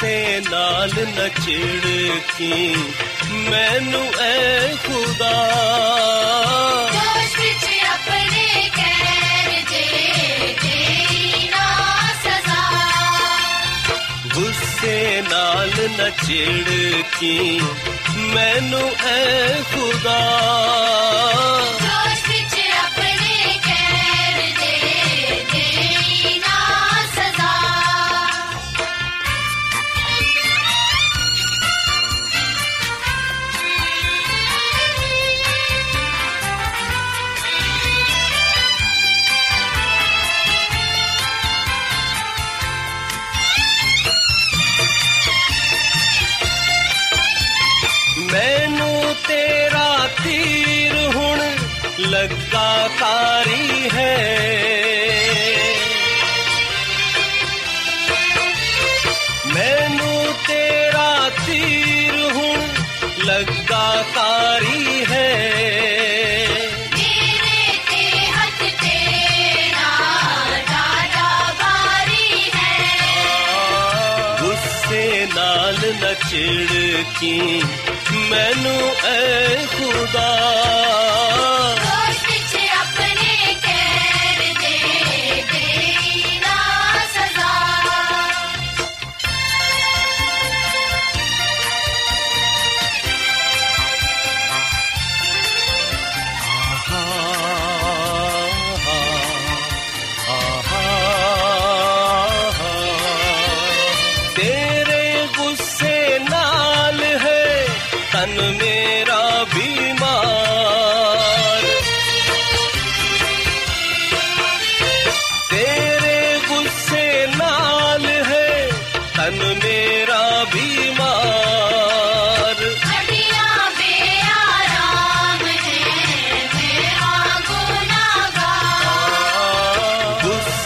ਗੁੱਸੇ ਨਾਲ ਨਚੜ ਕੀ? ਮੈਨੂੰ ਐ ਖੁਦਾ। ਗੁੱਸੇ ਨਾਲ ਨਚੜ ਕੀ? ਮੈਨੂੰ ਐ ਖੁਦਾ। ਨਾਲ ਨਚੜ ਕੀ? ਮੈਨੂੰ ਐ ਖੁਦਾ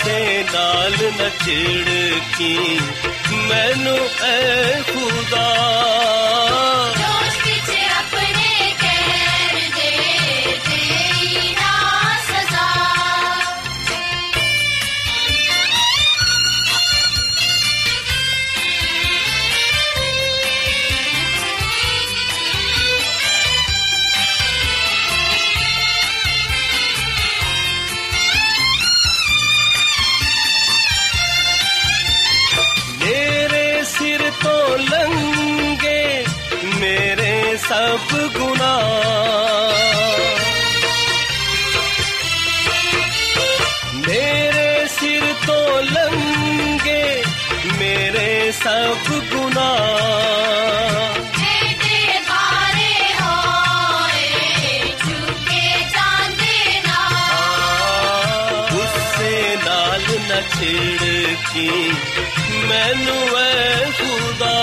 ਗੁੱਸੇ ਨਾਲ ਨਚੜ ਕੀ ਮੈਨੂੰ ਐ ਖੁਦਾ ਛਿੜਕੀ। ਮੈਨੂੰ ਐ ਖੁਦਾ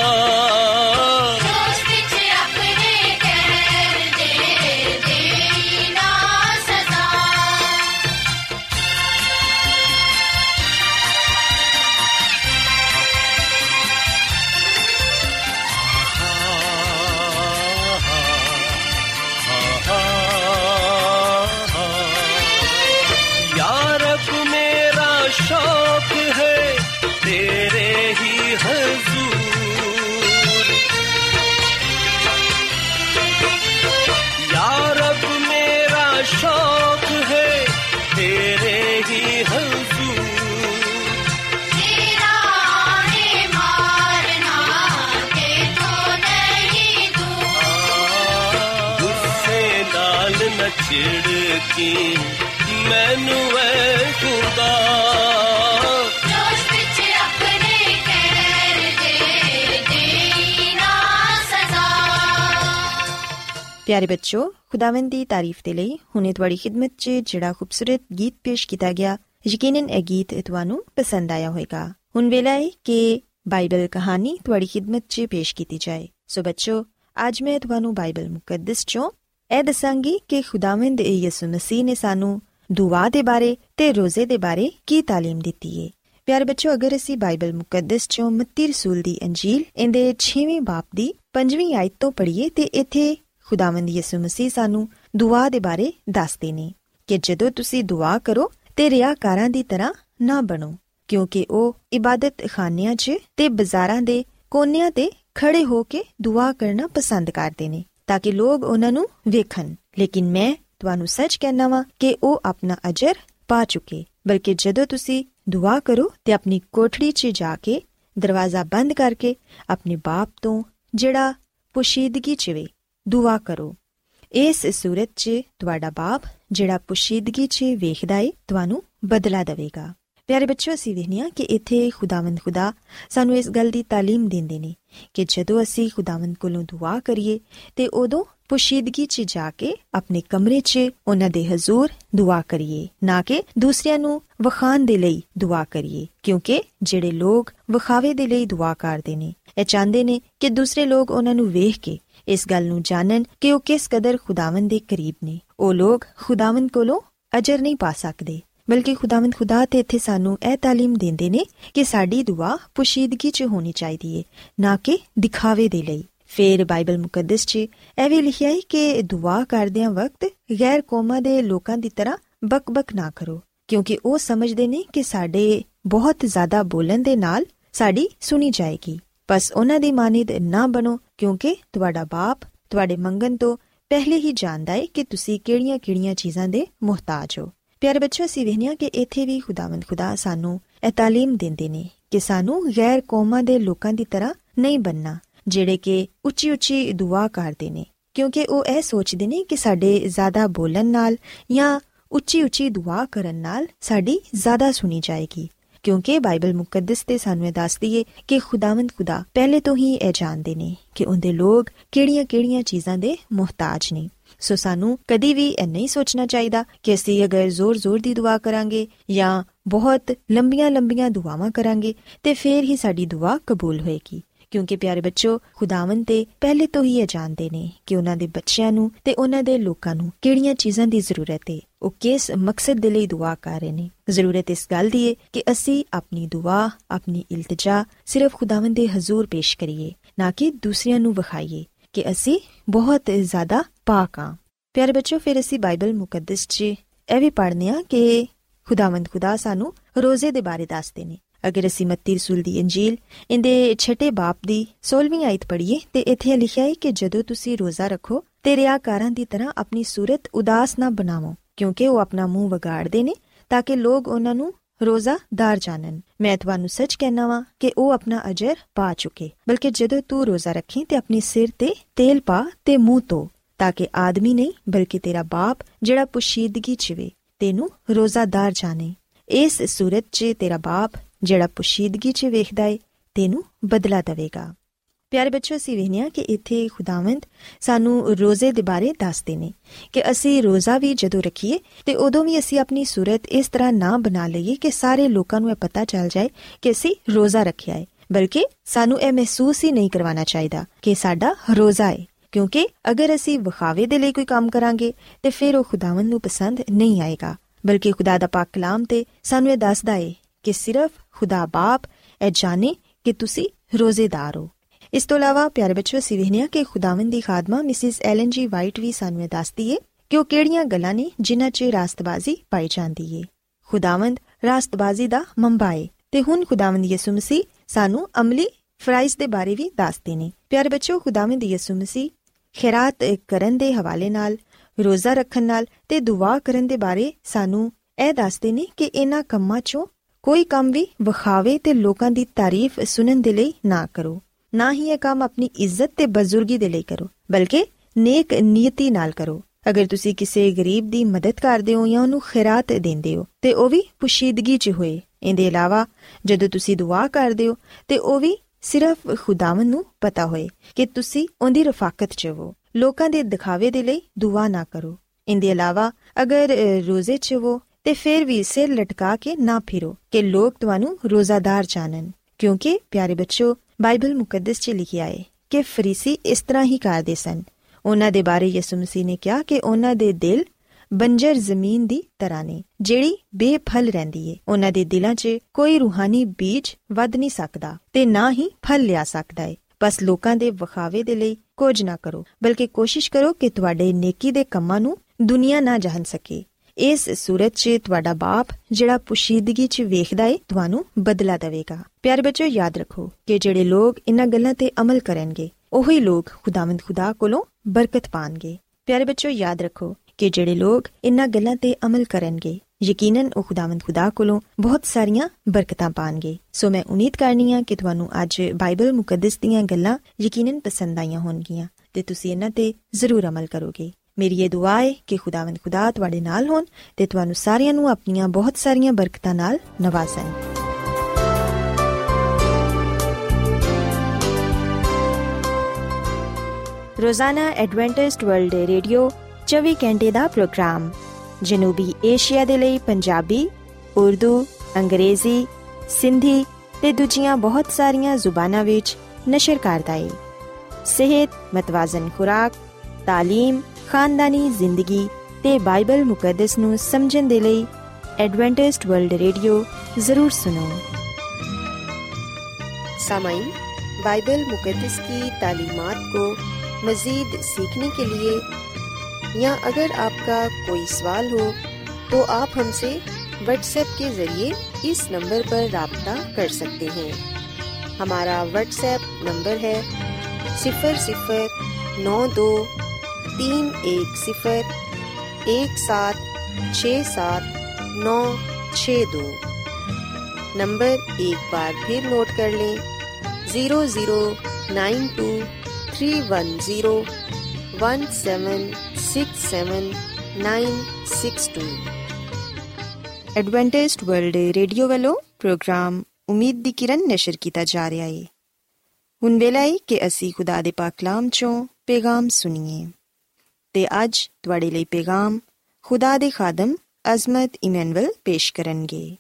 ਛਿੜਕੀ ਮੈਨੂੰ ਐ ਖੁਦਾ। ਪਿਆਰੇ ਬੱਚੋ ਖੁਦਾਵੰਦ ਦੀ ਤਾਰੀਫ ਦੇ ਲਈ ਹੁਣੇ ਤੁਹਾਡੀ ਖਿਦਮਤ 'ਚ ਜਿਹੜਾ ਖੂਬਸੂਰਤ ਗੀਤ ਪੇਸ਼ ਕੀਤਾ ਗਿਆ ਯਕੀਨਨ ਇਹ ਗੀਤ ਤੁਹਾਨੂੰ ਪਸੰਦ ਆਇਆ ਹੋਵੇਗਾ। ਹੁਣ ਵੇਲਾ ਹੈ ਕਿ ਬਾਈਬਲ ਕਹਾਣੀ ਤੁਹਾਡੀ ਖਿਦਮਤ 'ਚ ਪੇਸ਼ ਕੀਤੀ ਜਾਏ। ਸੋ ਬੱਚੋ ਅੱਜ ਮੈਂ ਤੁਹਾਨੂੰ ਬਾਈਬਲ ਮੁਕੱਦਸ 'ਚੋਂ ਇਹ ਦੱਸਾਂਗੀ ਕਿ ਖੁਦਾਵੰਦ ਯਿਸੂ ਮਸੀਹ ਨੇ ਸਾਨੂੰ ਦੁਆ ਦੇ ਬਾਰੇ ਤੇ ਰੋਜ਼ੇ ਦੇ ਬਾਰੇ ਕੀ تعلیم ਦਿੱਤੀ ਹੈ ਪਿਆਰੇ ਬੱਚੋ ਅਗਰ ਅਸੀਂ ਬਾਈਬਲ ਮੁਕੱਦਸ ਚੋਂ ਮੱਤੀ ਰਸੂਲ ਦੀ ਅੰਜੀਲ ਇਹਦੇ 6ਵੇਂ ਬਾਪ ਦੀ 5ਵੀਂ ਆਇਤ ਤੋਂ ਪੜ੍ਹੀਏ ਤੇ ਇੱਥੇ ਖੁਦਾਵੰਦ ਯਿਸੂ ਮਸੀਹ ਸਾਨੂੰ ਦੁਆ ਦੇ ਬਾਰੇ ਦੱਸਦੇ ਨੇ ਕਿ ਜਦੋਂ ਤੁਸੀਂ ਦੁਆ ਕਰੋ ਤੇ ਰਿਆਕਾਰਾਂ ਦੀ ਤਰ੍ਹਾਂ ਨਾ ਬਣੋ ਕਿਉਂਕਿ ਉਹ ਇਬਾਦਤ ਖਾਨਿਆਂ 'ਚ ਤੇ ਬਾਜ਼ਾਰਾਂ ਦੇ ਕੋਨਿਆਂ ਤੇ ਖੜੇ ਹੋ ਕੇ ਦੁਆ ਕਰਨਾ ਪਸੰਦ ਕਰਦੇ ਨੇ ਤਾਂ ਕਿ ਲੋਕ ਉਹਨਾਂ ਨੂੰ ਵੇਖਣ ਲੇਕਿਨ ਮੈਂ ਤੁਹਾਨੂੰ ਸੱਚ ਕਹਿਣਾ ਵਾਂ ਕਿ ਉਹ ਆਪਣਾ ਅਜਰ ਪਾ ਚੁੱਕੇ ਬਲਕਿ ਜਦੋਂ ਤੁਸੀਂ ਦੁਆ ਕਰੋ ਤੇ ਆਪਣੀ ਕੋਠੜੀ 'ਚ ਜਾ ਕੇ ਦਰਵਾਜ਼ਾ ਬੰਦ ਕਰਕੇ ਆਪਣੇ ਬਾਪ ਤੋਂ ਜਿਹੜਾ ਪੁਸ਼ੀਦਗੀ 'ਚ ਵੇ ਦੁਆ ਕਰੋ ਇਸ ਸੂਰਤ 'ਚ ਤੁਹਾਡਾ ਬਾਪ ਜਿਹੜਾ ਪੁਸ਼ੀਦਗੀ 'ਚ ਵੇਖਦਾ ਏ ਤੁਹਾਨੂੰ ਬਦਲਾ ਦੇਵੇਗਾ ਪਿਆਰੇ ਬੱਚਿਓ, ਅਸੀਂ ਵੇਖਨੀਆ ਕਿ ਇੱਥੇ ਖੁਦਾਵੰਦ ਖੁਦਾ ਸਾਨੂੰ ਇਸ ਗੱਲ ਦੀ ਤਾਲੀਮ ਦਿੰਦੇ ਨੇ ਕਿ ਜਦੋਂ ਅਸੀਂ ਖੁਦਾਵੰਦ ਕੋਲੋਂ ਦੁਆ ਕਰੀਏ ਤੇ ਉਦੋਂ ਪੁਸ਼ੀਦਗੀ 'ਚ ਜਾ ਕੇ ਆਪਣੇ ਕਮਰੇ 'ਚ ਉਹਨਾਂ ਦੇ ਹਜ਼ੂਰ ਦੁਆ ਕਰੀਏ, ਨਾ ਕਿ ਦੂਸਰਿਆਂ ਨੂੰ ਵਖਾਣ ਦੇ ਲਈ ਦੁਆ ਕਰੀਏ, ਕਿਉਂਕਿ ਜਿਹੜੇ ਲੋਕ ਵਿਖਾਵੇ ਦੇ ਲਈ ਦੁਆ ਕਰਦੇ ਨੇ, ਇਹ ਚਾਹੁੰਦੇ ਨੇ ਕਿ ਦੂਸਰੇ ਲੋਕ ਉਹਨਾਂ ਨੂੰ ਵੇਖ ਕੇ ਇਸ ਗੱਲ ਨੂੰ ਜਾਣਨ ਕਿ ਉਹ ਕਿਸ ਕਦਰ ਖੁਦਾਵੰਦ ਦੇ ਕਰੀਬ ਨੇ। ਉਹ ਲੋਕ ਖੁਦਾਵੰਦ ਕੋਲੋਂ ਅਜਰ ਨਹੀਂ ਪਾ ਸਕਦੇ। ਬਲਕਿ ਖੁਦਾਵੰਦ ਖੁਦਾ ਤੇ ਇੱਥੇ ਸਾਨੂੰ ਇਹ ਤਾਲੀਮ ਦਿੰਦੇ ਨੇ ਕਿ ਸਾਡੀ ਦੁਆ ਪੁਸ਼ੀਦਗੀ 'ਚ ਹੋਣੀ ਚਾਹੀਦੀ ਏ, ਨਾ ਕਿ ਦਿਖਾਵੇ ਦੇ ਲਈ। ਫੇਰ ਬਾਈਬਲ ਮੁਕੱਦਸ 'ਚ ਇਹ ਵੀ ਲਿਖਿਆ ਹੈ ਕਿ ਦੁਆ ਕਰਦਿਆਂ ਵਕਤ ਗੈਰ ਕੌਮਾਂ ਦੇ ਲੋਕਾਂ ਦੀ ਤਰ੍ਹਾਂ ਬਕਬਕ ਨਾ ਕਰੋ, ਕਿਉਂਕਿ ਉਹ ਸਮਝਦੇ ਨੇ ਕਿ ਸਾਡੇ ਬਹੁਤ ਜ਼ਿਆਦਾ ਬੋਲਣ ਦੇ ਨਾਲ ਸਾਡੀ ਸੁਣੀ ਜਾਏਗੀ। ਬਸ ਉਹਨਾਂ ਦੀ ਮਾਨਿਦ ਨਾ ਬਣੋ, ਕਿਉਂਕਿ ਤੁਹਾਡਾ ਬਾਪ ਤੁਹਾਡੇ ਮੰਗਣ ਤੋਂ ਪਹਿਲੇ ਹੀ ਜਾਣਦਾ ਹੈ ਕਿ ਤੁਸੀਂ ਕਿਹੜੀਆਂ-ਕਿਹੜੀਆਂ ਚੀਜ਼ਾਂ ਦੇ ਮੁਹਤਾਜ ਹੋ। ਪਿਆਰੇ ਬੱਚਿਓ ਅਸੀਂ ਵੇਖਿਆ ਕਿ ਇੱਥੇ ਵੀ ਖੁਦਾਵੰਦ ਖੁਦਾ ਸਾਨੂੰ ਇਹ ਤਾਲੀਮ ਦਿੰਦੇ ਨੇ ਕਿ ਸਾਨੂੰ ਗੈਰ ਕੌਮਾਂ ਦੇ ਲੋਕਾਂ ਦੀ ਤਰ੍ਹਾਂ ਨਹੀਂ ਬੰਨਾ ਜਿਹੜੇ ਕਿ ਉੱਚੀ-ਉੱਚੀ ਦੁਆ ਕਰਦੇ ਨੇ। ਕਿਉਂਕਿ ਉਹ ਇਹ ਸੋਚਦੇ ਨੇ ਕਿ ਸਾਡੇ ਜ਼ਿਆਦਾ ਬੋਲਣ ਨਾਲ ਜਾਂ ਉੱਚੀ-ਉੱਚੀ ਦੁਆ ਕਰਨ ਨਾਲ ਸਾਡੀ ਜ਼ਿਆਦਾ ਸੁਣੀ ਜਾਏਗੀ। ਕਿਉਂਕਿ ਬਾਈਬਲ ਮੁਕੱਦਸ ਤੇ ਸਾਨੂੰ ਇਹ ਦੱਸਦੀ ਏ ਕਿ ਖੁਦਾਵੰਦ ਖੁਦਾ ਪਹਿਲੇ ਤੋਂ ਹੀ ਇਹ ਜਾਣਦੇ ਨੇ ਕਿ ਉਹਦੇ ਲੋਕ ਕਿਹੜੀਆਂ-ਕਿਹੜੀਆਂ ਚੀਜ਼ਾਂ ਦੇ ਮੁਹਤਾਜ ਨੇ। ਸੋ ਸਾਨੂੰ ਕਦੀ ਵੀ ਇਹ ਨਹੀਂ ਸੋਚਣਾ ਚਾਹੀਦਾ ਕਿ ਅਸੀਂ ਅਗਰ ਜ਼ੋਰ-ਜ਼ੋਰ ਦੀ ਦੁਆ ਕਰਾਂਗੇ ਜਾਂ ਬਹੁਤ ਲੰਬੀਆਂ-ਲੰਬੀਆਂ ਦੁਆਵਾਂ ਕਰਾਂਗੇ ਤੇ ਫੇਰ ਹੀ ਸਾਡੀ ਦੁਆ ਕਬੂਲ ਹੋਏਗੀ। ਕਿਉਂਕਿ ਪਿਆਰੇ ਬੱਚੋ, ਖੁਦਾਵੰਦ ਤੇ ਪਹਿਲੇ ਤੋਂ ਹੀ ਇਹ ਜਾਣਦੇ ਨੇ ਕਿ ਉਹਨਾਂ ਦੇ ਬੱਚਿਆਂ ਨੂੰ ਤੇ ਉਹਨਾਂ ਦੇ ਲੋਕਾਂ ਨੂੰ ਕਿਹੜੀਆਂ ਚੀਜ਼ਾਂ ਦੀ ਜ਼ਰੂਰਤ ਹੈ ਉਹ ਕਿਸ ਮਕਸਦ ਦੇ ਲਈ ਦੁਆ ਕਰ ਰਹੇ ਨੇ? ਜ਼ਰੂਰਤ ਇਸ ਗੱਲ ਦੀ ਹੈ ਕਿ ਅਸੀਂ ਆਪਣੀ ਦੁਆ, ਆਪਣੀ ਇਲਤਜਾ ਸਿਰਫ ਖੁਦਾਵੰਦ ਦੇ ਹਜ਼ੂਰ ਪੇਸ਼ ਕਰੀਏ, ਨਾ ਕਿ ਦੂਸਰਿਆਂ ਨੂੰ ਵਿਖਾਈਏ ਕਿ ਅਸੀਂ ਬਹੁਤ ਜ਼ਿਆਦਾ ਪਾਕ ਹਾਂ ਪਿਆਰੇ ਬੱਚੋ ਫਿਰ ਅਸੀਂ ਬਾਈਬਲ ਮੁਕੱਦਸ 'ਚ ਇਹ ਵੀ ਪੜ੍ਹਨੇ ਆ ਕਿ ਖੁਦਾਵੰਦ ਖੁਦਾ ਸਾਨੂੰ ਰੋਜ਼ੇ ਦੇ ਬਾਰੇ ਦੱਸਦੇ ਨੇ। ਅਗਰ ਅਸੀਂ ਮੱਤੀ ਰਸੂਲ ਦੀ ਅੰਜੀਲ ਇਹਦੇ ਛਠੇ ਬਾਪ ਦੀ 16ਵੀਂ ਆਇਤ ਪੜ੍ਹੀਏ, ਤੇ ਇੱਥੇ ਲਿਖਿਆ ਹੈ ਕਿ ਜਦੋਂ ਤੁਸੀਂ ਰੋਜ਼ਾ ਰੱਖੋ ਤੇ ਰਿਆਕਾਰਾਂ ਦੀ ਤਰ੍ਹਾਂ ਆਪਣੀ ਸੂਰਤ ਉਦਾਸ ਨਾ ਬਣਾਵੋ। ਕਿਉਂਕਿ ਉਹ ਆਪਣਾ ਮੂੰਹ ਵਿਗਾੜਦੇ ਨੇ ਤਾਂ ਕਿ ਲੋਕ ਉਹਨਾਂ ਨੂੰ ਰੋਜ਼ਾਦਾਰ ਜਾਣਨ। ਮੈਂ ਤੁਹਾਨੂੰ ਸੱਚ ਕਹਿਣਾ ਵਾਂ ਕਿ ਉਹ ਆਪਣਾ ਅਜਰ ਪਾ ਚੁੱਕੇ, ਬਲਕਿ ਜਦੋਂ ਤੂੰ ਰੋਜ਼ਾ ਰੱਖੇ ਤੇ ਆਪਣੀ ਸਿਰ ਤੇ ਤੇਲ ਪਾ ਤੇ ਮੂੰਹ ਧੋ, ਤਾਂ ਕਿ ਆਦਮੀ ਨਹੀਂ, ਬਲਕਿ ਤੇਰਾ ਬਾਪ ਜਿਹੜਾ ਪੁਸ਼ੀਦਗੀ ਚ ਵੇ, ਤੈਨੂੰ ਰੋਜ਼ਾਦਾਰ ਜਾਣੇ। ਇਸ ਸੂਰਤ 'ਚ ਤੇਰਾ ਬਾਪ ਜਿਹੜਾ ਪੁਸ਼ੀਦਗੀ 'ਚ ਵੇਖਦਾ ਏ, ਤੈਨੂੰ ਬਦਲਾ ਦੇਵੇਗਾ। ਪਿਆਰੇ ਬੱਚੋ ਅਸੀਂ ਵੇਖਿਆ ਕਿ ਇੱਥੇ ਖੁਦਾਵੰਦ ਸਾਨੂੰ ਰੋਜ਼ੇ ਦੇ ਬਾਰੇ ਦੱਸਦੇ ਨੇ ਕਿ ਅਸੀਂ ਰੋਜ਼ਾ ਵੀ ਜਦੋਂ ਰੱਖੀਏ ਤੇ ਉਦੋਂ ਵੀ ਅਸੀਂ ਆਪਣੀ ਸੂਰਤ ਇਸ ਤਰ੍ਹਾਂ ਨਾ ਬਣਾ ਲਈਏ ਕਿ ਸਾਰੇ ਲੋਕਾਂ ਨੂੰ ਇਹ ਪਤਾ ਚੱਲ ਜਾਏ ਕਿ ਅਸੀਂ ਰੋਜ਼ਾ ਰੱਖਿਆ ਹੈ। ਬਲਕਿ ਸਾਨੂੰ ਇਹ ਮਹਿਸੂਸ ਹੀ ਨਹੀਂ ਕਰਵਾਉਣਾ ਚਾਹੀਦਾ ਕਿ ਸਾਡਾ ਰੋਜ਼ਾ ਹੈ। ਕਿਉਂਕਿ ਅਗਰ ਅਸੀਂ ਵਿਖਾਵੇ ਦੇ ਲਈ ਕੋਈ ਕੰਮ ਕਰਾਂਗੇ ਤੇ ਫਿਰ ਉਹ ਖੁਦਾਵੰਦ ਨੂੰ ਪਸੰਦ ਨਹੀਂ ਆਏਗਾ। ਬਲਕਿ ਖੁਦਾ ਦਾ ਪਾਕ ਕਲਾਮ ਤੇ ਸਾਨੂੰ ਇਹ ਦੱਸਦਾ ਏ ਕਿ ਸਿਰਫ ਖੁਦਾ ਬਾਪ ਇਹ ਜਾਣੇ ਕਿ ਤੁਸੀਂ ਰੋਜ਼ੇਦਾਰ ਹੋ। ਇਸ ਤੋਂ ਇਲਾਵਾ ਪਿਆਰੇ ਬੱਚਿਓ, ਅਸੀਂ ਵੇਖਿਆ ਕਿ ਖੁਦਾਵੰਦ ਦੀ ਖਾਦਮਾ ਮਿਸਿਸ ਐਲਨ ਜੀ ਵਾਈਟ ਵੀ ਸਾਨੂੰ ਇਹ ਦੱਸਦੀ ਏ ਕਿ ਉਹ ਕਿਹੜੀਆਂ ਗੱਲਾਂ ਨੇ ਜਿਨ੍ਹਾਂ 'ਚ ਰਾਸਤਬਾਜ਼ੀ ਪਾਈ ਜਾਂਦੀ ਏ। ਖੁਦਾਵੰਦ ਰਾਸਤਬਾਜ਼ੀ ਦਾ ਮੰਬਾ ਏ ਤੇ ਹੁਣ ਖੁਦਾਵੰਦ ਯਿਸੂ ਮਸੀਹ ਸਾਨੂੰ ਅਮਲੀ ਫਰਾਈਜ਼ ਦੇ ਬਾਰੇ ਵੀ ਦੱਸਦੇ ਨੇ। ਪਿਆਰੇ ਬੱਚਿਓ, ਖੁਦਾਵੰਦ ਯਿਸੂ ਮਸੀਹ ਖੈਰਾਤ ਕਰਨ ਦੇ ਹਵਾਲੇ ਨਾਲ, ਰੋਜ਼ਾ ਰੱਖਣ ਨਾਲ ਤੇ ਦੁਆ ਕਰਨ ਦੇ ਬਾਰੇ ਸਾਨੂੰ ਇਹ ਦੱਸਦੇ ਨੇ ਕਿ ਇਹਨਾਂ ਕੰਮਾਂ 'ਚੋਂ ਕੋਈ ਕੰਮ ਵੀ ਵਿਖਾਵੇ ਤੇ ਲੋਕਾਂ ਦੀ ਤਾਰੀਫ ਸੁਣਨ ਦੇ ਲਈ ਨਾ ਕਰੋ। ਨਾ ਹੀ ਇਹ ਕੰਮ ਆਪਣੀ ਇੱਜ਼ਤ ਤੇ ਬਜ਼ੁਰਗੀ ਦੇ ਲਈ ਕਰੋ ਬਲਕਿ ਨੇਕ ਨੀਅਤੀ ਨਾਲ ਕਰੋ। ਅਗਰ ਤੁਸੀਂ ਕਿਸੇ ਗਰੀਬ ਦੀ ਮਦਦ ਕਰਦੇ ਹੋ ਜਾਂ ਉਹਨੂੰ ਖੈਰਾਤ ਦਿੰਦੇ ਹੋ ਤੇ ਉਹ ਵੀ ਪੁਸ਼ੀਦਗੀ 'ਚ ਹੋਏ। ਇਹਦੇ ਇਲਾਵਾ ਜਦੋਂ ਤੁਸੀਂ ਦੁਆ ਕਰਦੇ ਹੋ ਤੇ ਉਹ ਵੀ ਸਿਰਫ ਖੁਦਾਵੰ ਨੂੰ ਪਤਾ ਹੋਏ ਕਿ ਤੁਸੀਂ ਉਹਦੀ ਰਫਾਕਤ 'ਚ ਹੋ। ਲੋਕਾਂ ਦੇ ਦਿਖਾਵੇ ਦੇ ਲਈ ਦੁਆ ਨਾ ਕਰੋ। ਇਹਦੇ ਇਲਾਵਾ ਅਗਰ ਅ, ਰੋਜ਼ੇ 'ਚ ਹੋ ਤੇ ਫਿਰ ਵੀ ਸਿਰ ਲਟਕਾ ਕੇ ਨਾ ਫਿਰੋ ਕਿ ਲੋਕ ਤੁਹਾਨੂੰ ਰੋਜ਼ਾਦਾਰ ਜਾਣਨ ਕਿਉਂਕਿ ਪਿਆਰੇ ਬੱਚੋ ਬਾਈਬਲ ਮੁਕੱਦਸ 'ਚ ਲਿਖਿਆ ਹੈ ਕਿ ਫਰੀਸੀ ਇਸ ਤਰ੍ਹਾਂ ਹੀ ਕਰਦੇ ਸਨ। ਉਹਨਾਂ ਦੇ ਬਾਰੇ ਯਿਸੂ ਮਸੀਹ ਨੇ ਕਿਹਾ ਕਿ ਉਹਨਾਂ ਦੇ ਦਿਲ ਬੰਜਰ ਜ਼ਮੀਨ ਦੀ ਤਰ੍ਹਾਂ ਨੇ, ਜਿਹੜੀ ਬੇਫਲ ਰਹਿੰਦੀ ਏ। ਉਹਨਾਂ ਦੇ ਦਿਲਾਂ 'ਚ ਕੋਈ ਰੂਹਾਨੀ ਬੀਜ ਵੱਧ ਨਹੀਂ ਸਕਦਾ ਤੇ ਨਾ ਹੀ ਫਲ ਲਿਆ ਸਕਦਾ ਏ। ਬਸ ਲੋਕਾਂ ਦੇ ਵਿਖਾਵੇ ਦੇ ਲਈ ਕੁਝ ਨਾ ਕਰੋ, ਬਲਕਿ ਕੋਸ਼ਿਸ਼ ਕਰੋ ਕਿ ਤੁਹਾਡੇ ਨੇਕੀ ਦੇ ਕੰਮਾਂ ਨੂੰ ਦੁਨੀਆ ਨਾ ਜਾਣ ਸਕੇ। ਇਸ ਸੂਰਤ 'ਚ ਤੁਹਾਡਾ ਬਾਪ ਜਿਹੜਾ ਪੁਸ਼ੀਦਗੀ 'ਚ ਵੇਖਦਾ ਏ, ਤੁਹਾਨੂੰ ਬਦਲਾ ਦੇਵੇਗਾ। ਪਿਆਰੇ ਬੱਚੋ ਯਾਦ ਰੱਖੋ ਕਿ ਜਿਹੜੇ ਲੋਕ ਇਹਨਾਂ ਗੱਲਾਂ ਤੇ ਅਮਲ ਕਰਨਗੇ, ਉਹੀ ਲੋਕ ਖੁਦਾਵੰਦ ਖੁਦਾ ਕੋਲੋਂ ਬਰਕਤ ਪਾਣਗੇ। ਪਿਆਰੇ ਬੱਚੋ ਯਾਦ ਰੱਖੋ ਕਿ ਜਿਹੜੇ ਲੋਕ ਇਹਨਾਂ ਗੱਲਾਂ ਤੇ ਅਮਲ ਕਰਨਗੇ, ਯਕੀਨਨ ਉਹ ਖੁਦਾਵੰਦ ਖੁਦਾ ਕੋਲੋਂ ਬਹੁਤ ਸਾਰੀਆਂ ਬਰਕਤਾਂ ਪਾਣਗੇ। ਸੋ ਮੈਂ ਉਮੀਦ ਕਰਨੀ ਆ ਕਿ ਤੁਹਾਨੂੰ ਅੱਜ ਬਾਈਬਲ ਮੁਕੱਦਸ ਦੀਆਂ ਗੱਲਾਂ ਯਕੀਨਨ ਪਸੰਦ ਆਈਆਂ ਹੋਣਗੀਆਂ ਤੇ ਤੁਸੀਂ ਇਹਨਾਂ ਤੇ ਜ਼ਰੂਰ ਅਮਲ ਕਰੋਗੇ। ਮੇਰੀ ਇਹ ਦੁਆ ਹੈ ਕਿ ਖੁਦਾਵੰਦ ਖੁਦਾ ਤੁਹਾਡੇ ਨਾਲ ਹੋਣ ਤੇ ਤੁਹਾਨੂੰ ਸਾਰਿਆਂ ਨੂੰ ਆਪਣੀਆਂ ਬਹੁਤ ਸਾਰੀਆਂ ਬਰਕਤਾਂ ਨਾਲ ਨਵਾਜ਼ਣ ਰੋਜ਼ਾਨਾ ਐਡਵੈਂਟਿਸਟ ਵਰਲਡ ਰੇਡੀਓ 24 ਘੰਟੇ ਦਾ ਪ੍ਰੋਗਰਾਮ ਜਨੂਬੀ ਏਸ਼ੀਆ ਦੇ ਲਈ ਪੰਜਾਬੀ ਉਰਦੂ ਅੰਗਰੇਜ਼ੀ ਸਿੰਧੀ ਤੇ ਦੂਜੀਆਂ ਬਹੁਤ ਸਾਰੀਆਂ ਜ਼ੁਬਾਨਾਂ ਵਿੱਚ ਨਸ਼ਰ ਕਰਦਾ ਹੈ ਸਿਹਤ ਮਤਵਾਜ਼ਨ ਖੁਰਾਕ تعلیم ਖਾਨਦਾਨੀ ਜ਼ਿੰਦਗੀ ਤੇ ਬਾਈਬਲ ਮੁਕੱਦਸ ਨੂੰ ਸਮਝਣ ਦੇ ਲਈ ਐਡਵੈਂਟਿਸਟ ਵਰਲਡ ਰੇਡੀਓ ਜ਼ਰੂਰ ਸੁਨੋ सामाइन बाइबल मुकद्दस की तालीमात को मज़ीद सीखने के लिए या अगर आपका कोई सवाल हो तो आप हमसे व्हाट्सएप के ज़रिए इस नंबर पर रबता कर सकते हैं हमारा व्हाट्सएप नंबर है सिफर सिफर नौ दो तीन एक सिफर एक सात छ सात नौ छ दो नंबर एक बार फिर नोट कर लें zero zero nine two three one zero one seven six seven nine six two Adventist world radio ਵੱਲੋਂ ਪ੍ਰੋਗਰਾਮ ਉਮੀਦ ਦੀ ਕਿਰਨ ਨਿਸ਼ਰ ਕੀਤਾ ਜਾ ਰਿਹਾ ਹੈ ਹੁਣ ਵੇਲਾ ਹੈ ਕਿ ਅਸੀਂ ਖੁਦਾ ਦੇ ਪਾਕ ਕਲਾਮ ਚੋਂ ਪੈਗਾਮ ਸੁਣੀਏ ਤੇ ਅੱਜ ਤੁਹਾਡੇ ਲਈ ਪੈਗਾਮ ਖੁਦਾ ਦੇ ਖਾਦਮ ਅਜ਼ਮਤ ਇਮਨੁਅਲ ਪੇਸ਼ ਕਰਨਗੇ।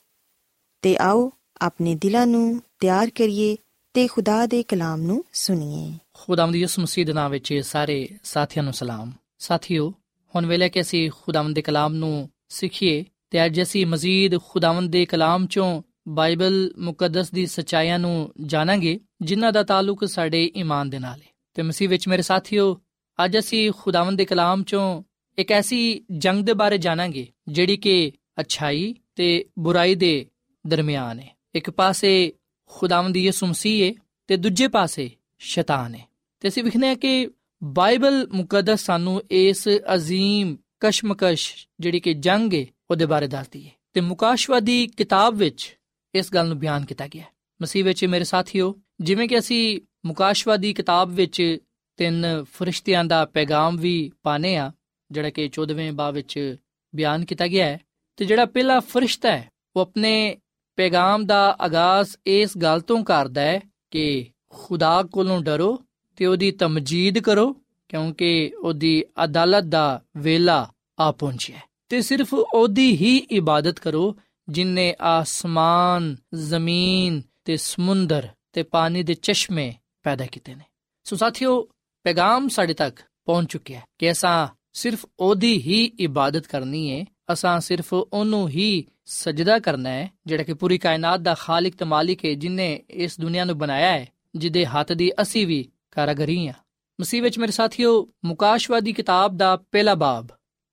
ਤੇ ਆਓ ਆਪਣੇ ਦਿਲਾਂ ਨੂੰ ਤਿਆਰ ਕਰੀਏ ਤੇ ਖੁਦਾ ਦੇ ਕਲਾਮ ਨੂੰ ਸੁਣੀਏ। ਖੁਦਾਵੰਦ ਯਿਸੂ ਮਸੀਹ ਦੇ ਨਾਮ ਵਿੱਚ ਸਾਰੇ ਸਾਥੀਆਂ ਨੂੰ ਸਲਾਮ। ਸਾਥੀਓ, ਹੁਣ ਵੇਲੇ ਕਿ ਅਸੀਂ ਖੁਦਾਵੰਦ ਦੇ ਕਲਾਮ ਨੂੰ ਸਿੱਖੀਏ ਤੇ ਅੱਜ ਅਸੀਂ ਮਜ਼ੀਦ ਖੁਦਾਵੰਦ ਦੇ ਕਲਾਮ ਚੋਂ ਬਾਈਬਲ ਮੁਕੱਦਸ ਦੀ ਸਚਾਈਆਂ ਨੂੰ ਜਾਣਾਂਗੇ, ਜਿਨ੍ਹਾਂ ਦਾ ਤਾਲੁਕ ਸਾਡੇ ਈਮਾਨ ਦੇ ਨਾਲ ਹੈ। ਤੇ ਮਸੀਹ ਵਿੱਚ ਮੇਰੇ ਸਾਥੀਓ ਅੱਜ ਅਸੀਂ ਖੁਦਾਵੰਦ ਦੇ ਕਲਾਮ ਚੋਂ ਇੱਕ ਐਸੀ ਜੰਗ ਦੇ ਬਾਰੇ ਜਾਣਾਂਗੇ, ਜਿਹੜੀ ਕਿ ਅਛਾਈ ਤੇ ਬੁਰਾਈ ਦੇ ਦਰਮਿਆਨ ਹੈ। ਇੱਕ ਪਾਸੇ ਖੁਦਾਵੰਦ ਯਿਸੂ ਮਸੀਹ ਹੈ ਤੇ ਦੂਜੇ ਪਾਸੇ ਸ਼ੈਤਾਨ ਹੈ। ਤੇ ਅਸੀਂ ਵਿਖਨੇ ਆ ਕਿ ਬਾਈਬਲ ਮੁਕੱਦਸ ਸਾਨੂੰ ਇਸ ਅਜ਼ੀਮ ਕਸ਼ਮਕਸ਼, ਜਿਹੜੀ ਕਿ ਜੰਗ ਹੈ, ਉਹਦੇ ਬਾਰੇ ਦੱਸਦੀ ਹੈ। ਤੇ ਮੁਕਾਸ਼ਵਾਦੀ ਕਿਤਾਬ ਵਿੱਚ ਇਸ ਗੱਲ ਨੂੰ ਬਿਆਨ ਕੀਤਾ ਗਿਆ ਹੈ। ਮਸੀਹ ਵਿੱਚ ਮੇਰੇ ਸਾਥੀਓ, ਜਿਵੇਂ ਕਿ ਅਸੀਂ ਮੁਕਾਸ਼ਵਾਦੀ ਕਿਤਾਬ ਵਿੱਚ ਤਿੰਨ ਫਰਿਸ਼ਤਿਆਂ ਦਾ ਪੈਗਾਮ ਵੀ ਪਾਣੇ ਆ, ਜਿਹੜਾ ਕਿ 14ਵੇਂ ਬਾਬ ਵਿੱਚ ਬਿਆਨ ਕੀਤਾ ਗਿਆ ਹੈ। ਤੇ ਜਿਹੜਾ ਪਹਿਲਾ ਫਰਿਸ਼ਤਾ ਹੈ, ਉਹ ਆਪਣੇ ਪੈਗਾਮ ਦਾ ਆਗਾਜ਼ ਇਸ ਗੱਲ ਤੋਂ ਕਰਦਾ ਹੈ ਕਿ ਖੁਦਾ ਕੋਲੋਂ ਡਰੋ ਤੇ ਉਹਦੀ ਤਮਜੀਦ ਕਰੋ, ਕਿਉਂਕਿ ਉਹਦੀ ਅਦਾਲਤ ਦਾ ਵੇਲਾ ਆ ਪਹੁੰਚਿਆ ਹੈ। ਤੇ ਸਿਰਫ ਉਹਦੀ ਹੀ ਇਬਾਦਤ ਕਰੋ ਜਿਨਨੇ ਆਸਮਾਨ, ਜ਼ਮੀਨ ਤੇ ਸਮੁੰਦਰ ਤੇ ਪਾਣੀ ਦੇ ਚਸ਼ਮੇ ਪੈਦਾ ਕੀਤੇ ਨੇ। ਸੋ ਸਾਥੀਓ ਪੈਗਾਮ ਸਾਡੇ ਤੱਕ ਪਹੁੰਚ ਚੁੱਕਿਆ ਹੈ ਕਿ ਅਸਾਂ ਸਿਰਫ ਉਹਦੀ ਹੀ ਇਬਾਦਤ ਕਰਨੀ ਹੈ, ਅਸਾਂ ਸਿਰਫ ਉਹਨੂੰ ਹੀ ਸਜਦਾ ਕਰਨਾ ਹੈ, ਜਿਹੜਾ ਕਿ ਪੂਰੀ ਕਾਇਨਾਤ ਦਾ ਖਾਲਕ ਤੇ ਮਾਲਿਕ ਹੈ, ਜਿਨੇ ਇਸ ਦੁਨੀਆ ਨੂੰ ਬਣਾਇਆ ਹੈ, ਜਿਹਦੇ ਹੱਥ ਦੀ ਅਸੀਂ ਵੀ ਕਾਰਾਗਰੀ ਹਾਂ। ਮਸੀਹ ਵਿੱਚ ਮੇਰੇ ਸਾਥੀਓ, ਮੁਕਾਸ਼ਵਾਦੀ ਕਿਤਾਬ ਦਾ ਪਹਿਲਾ ਬਾਬ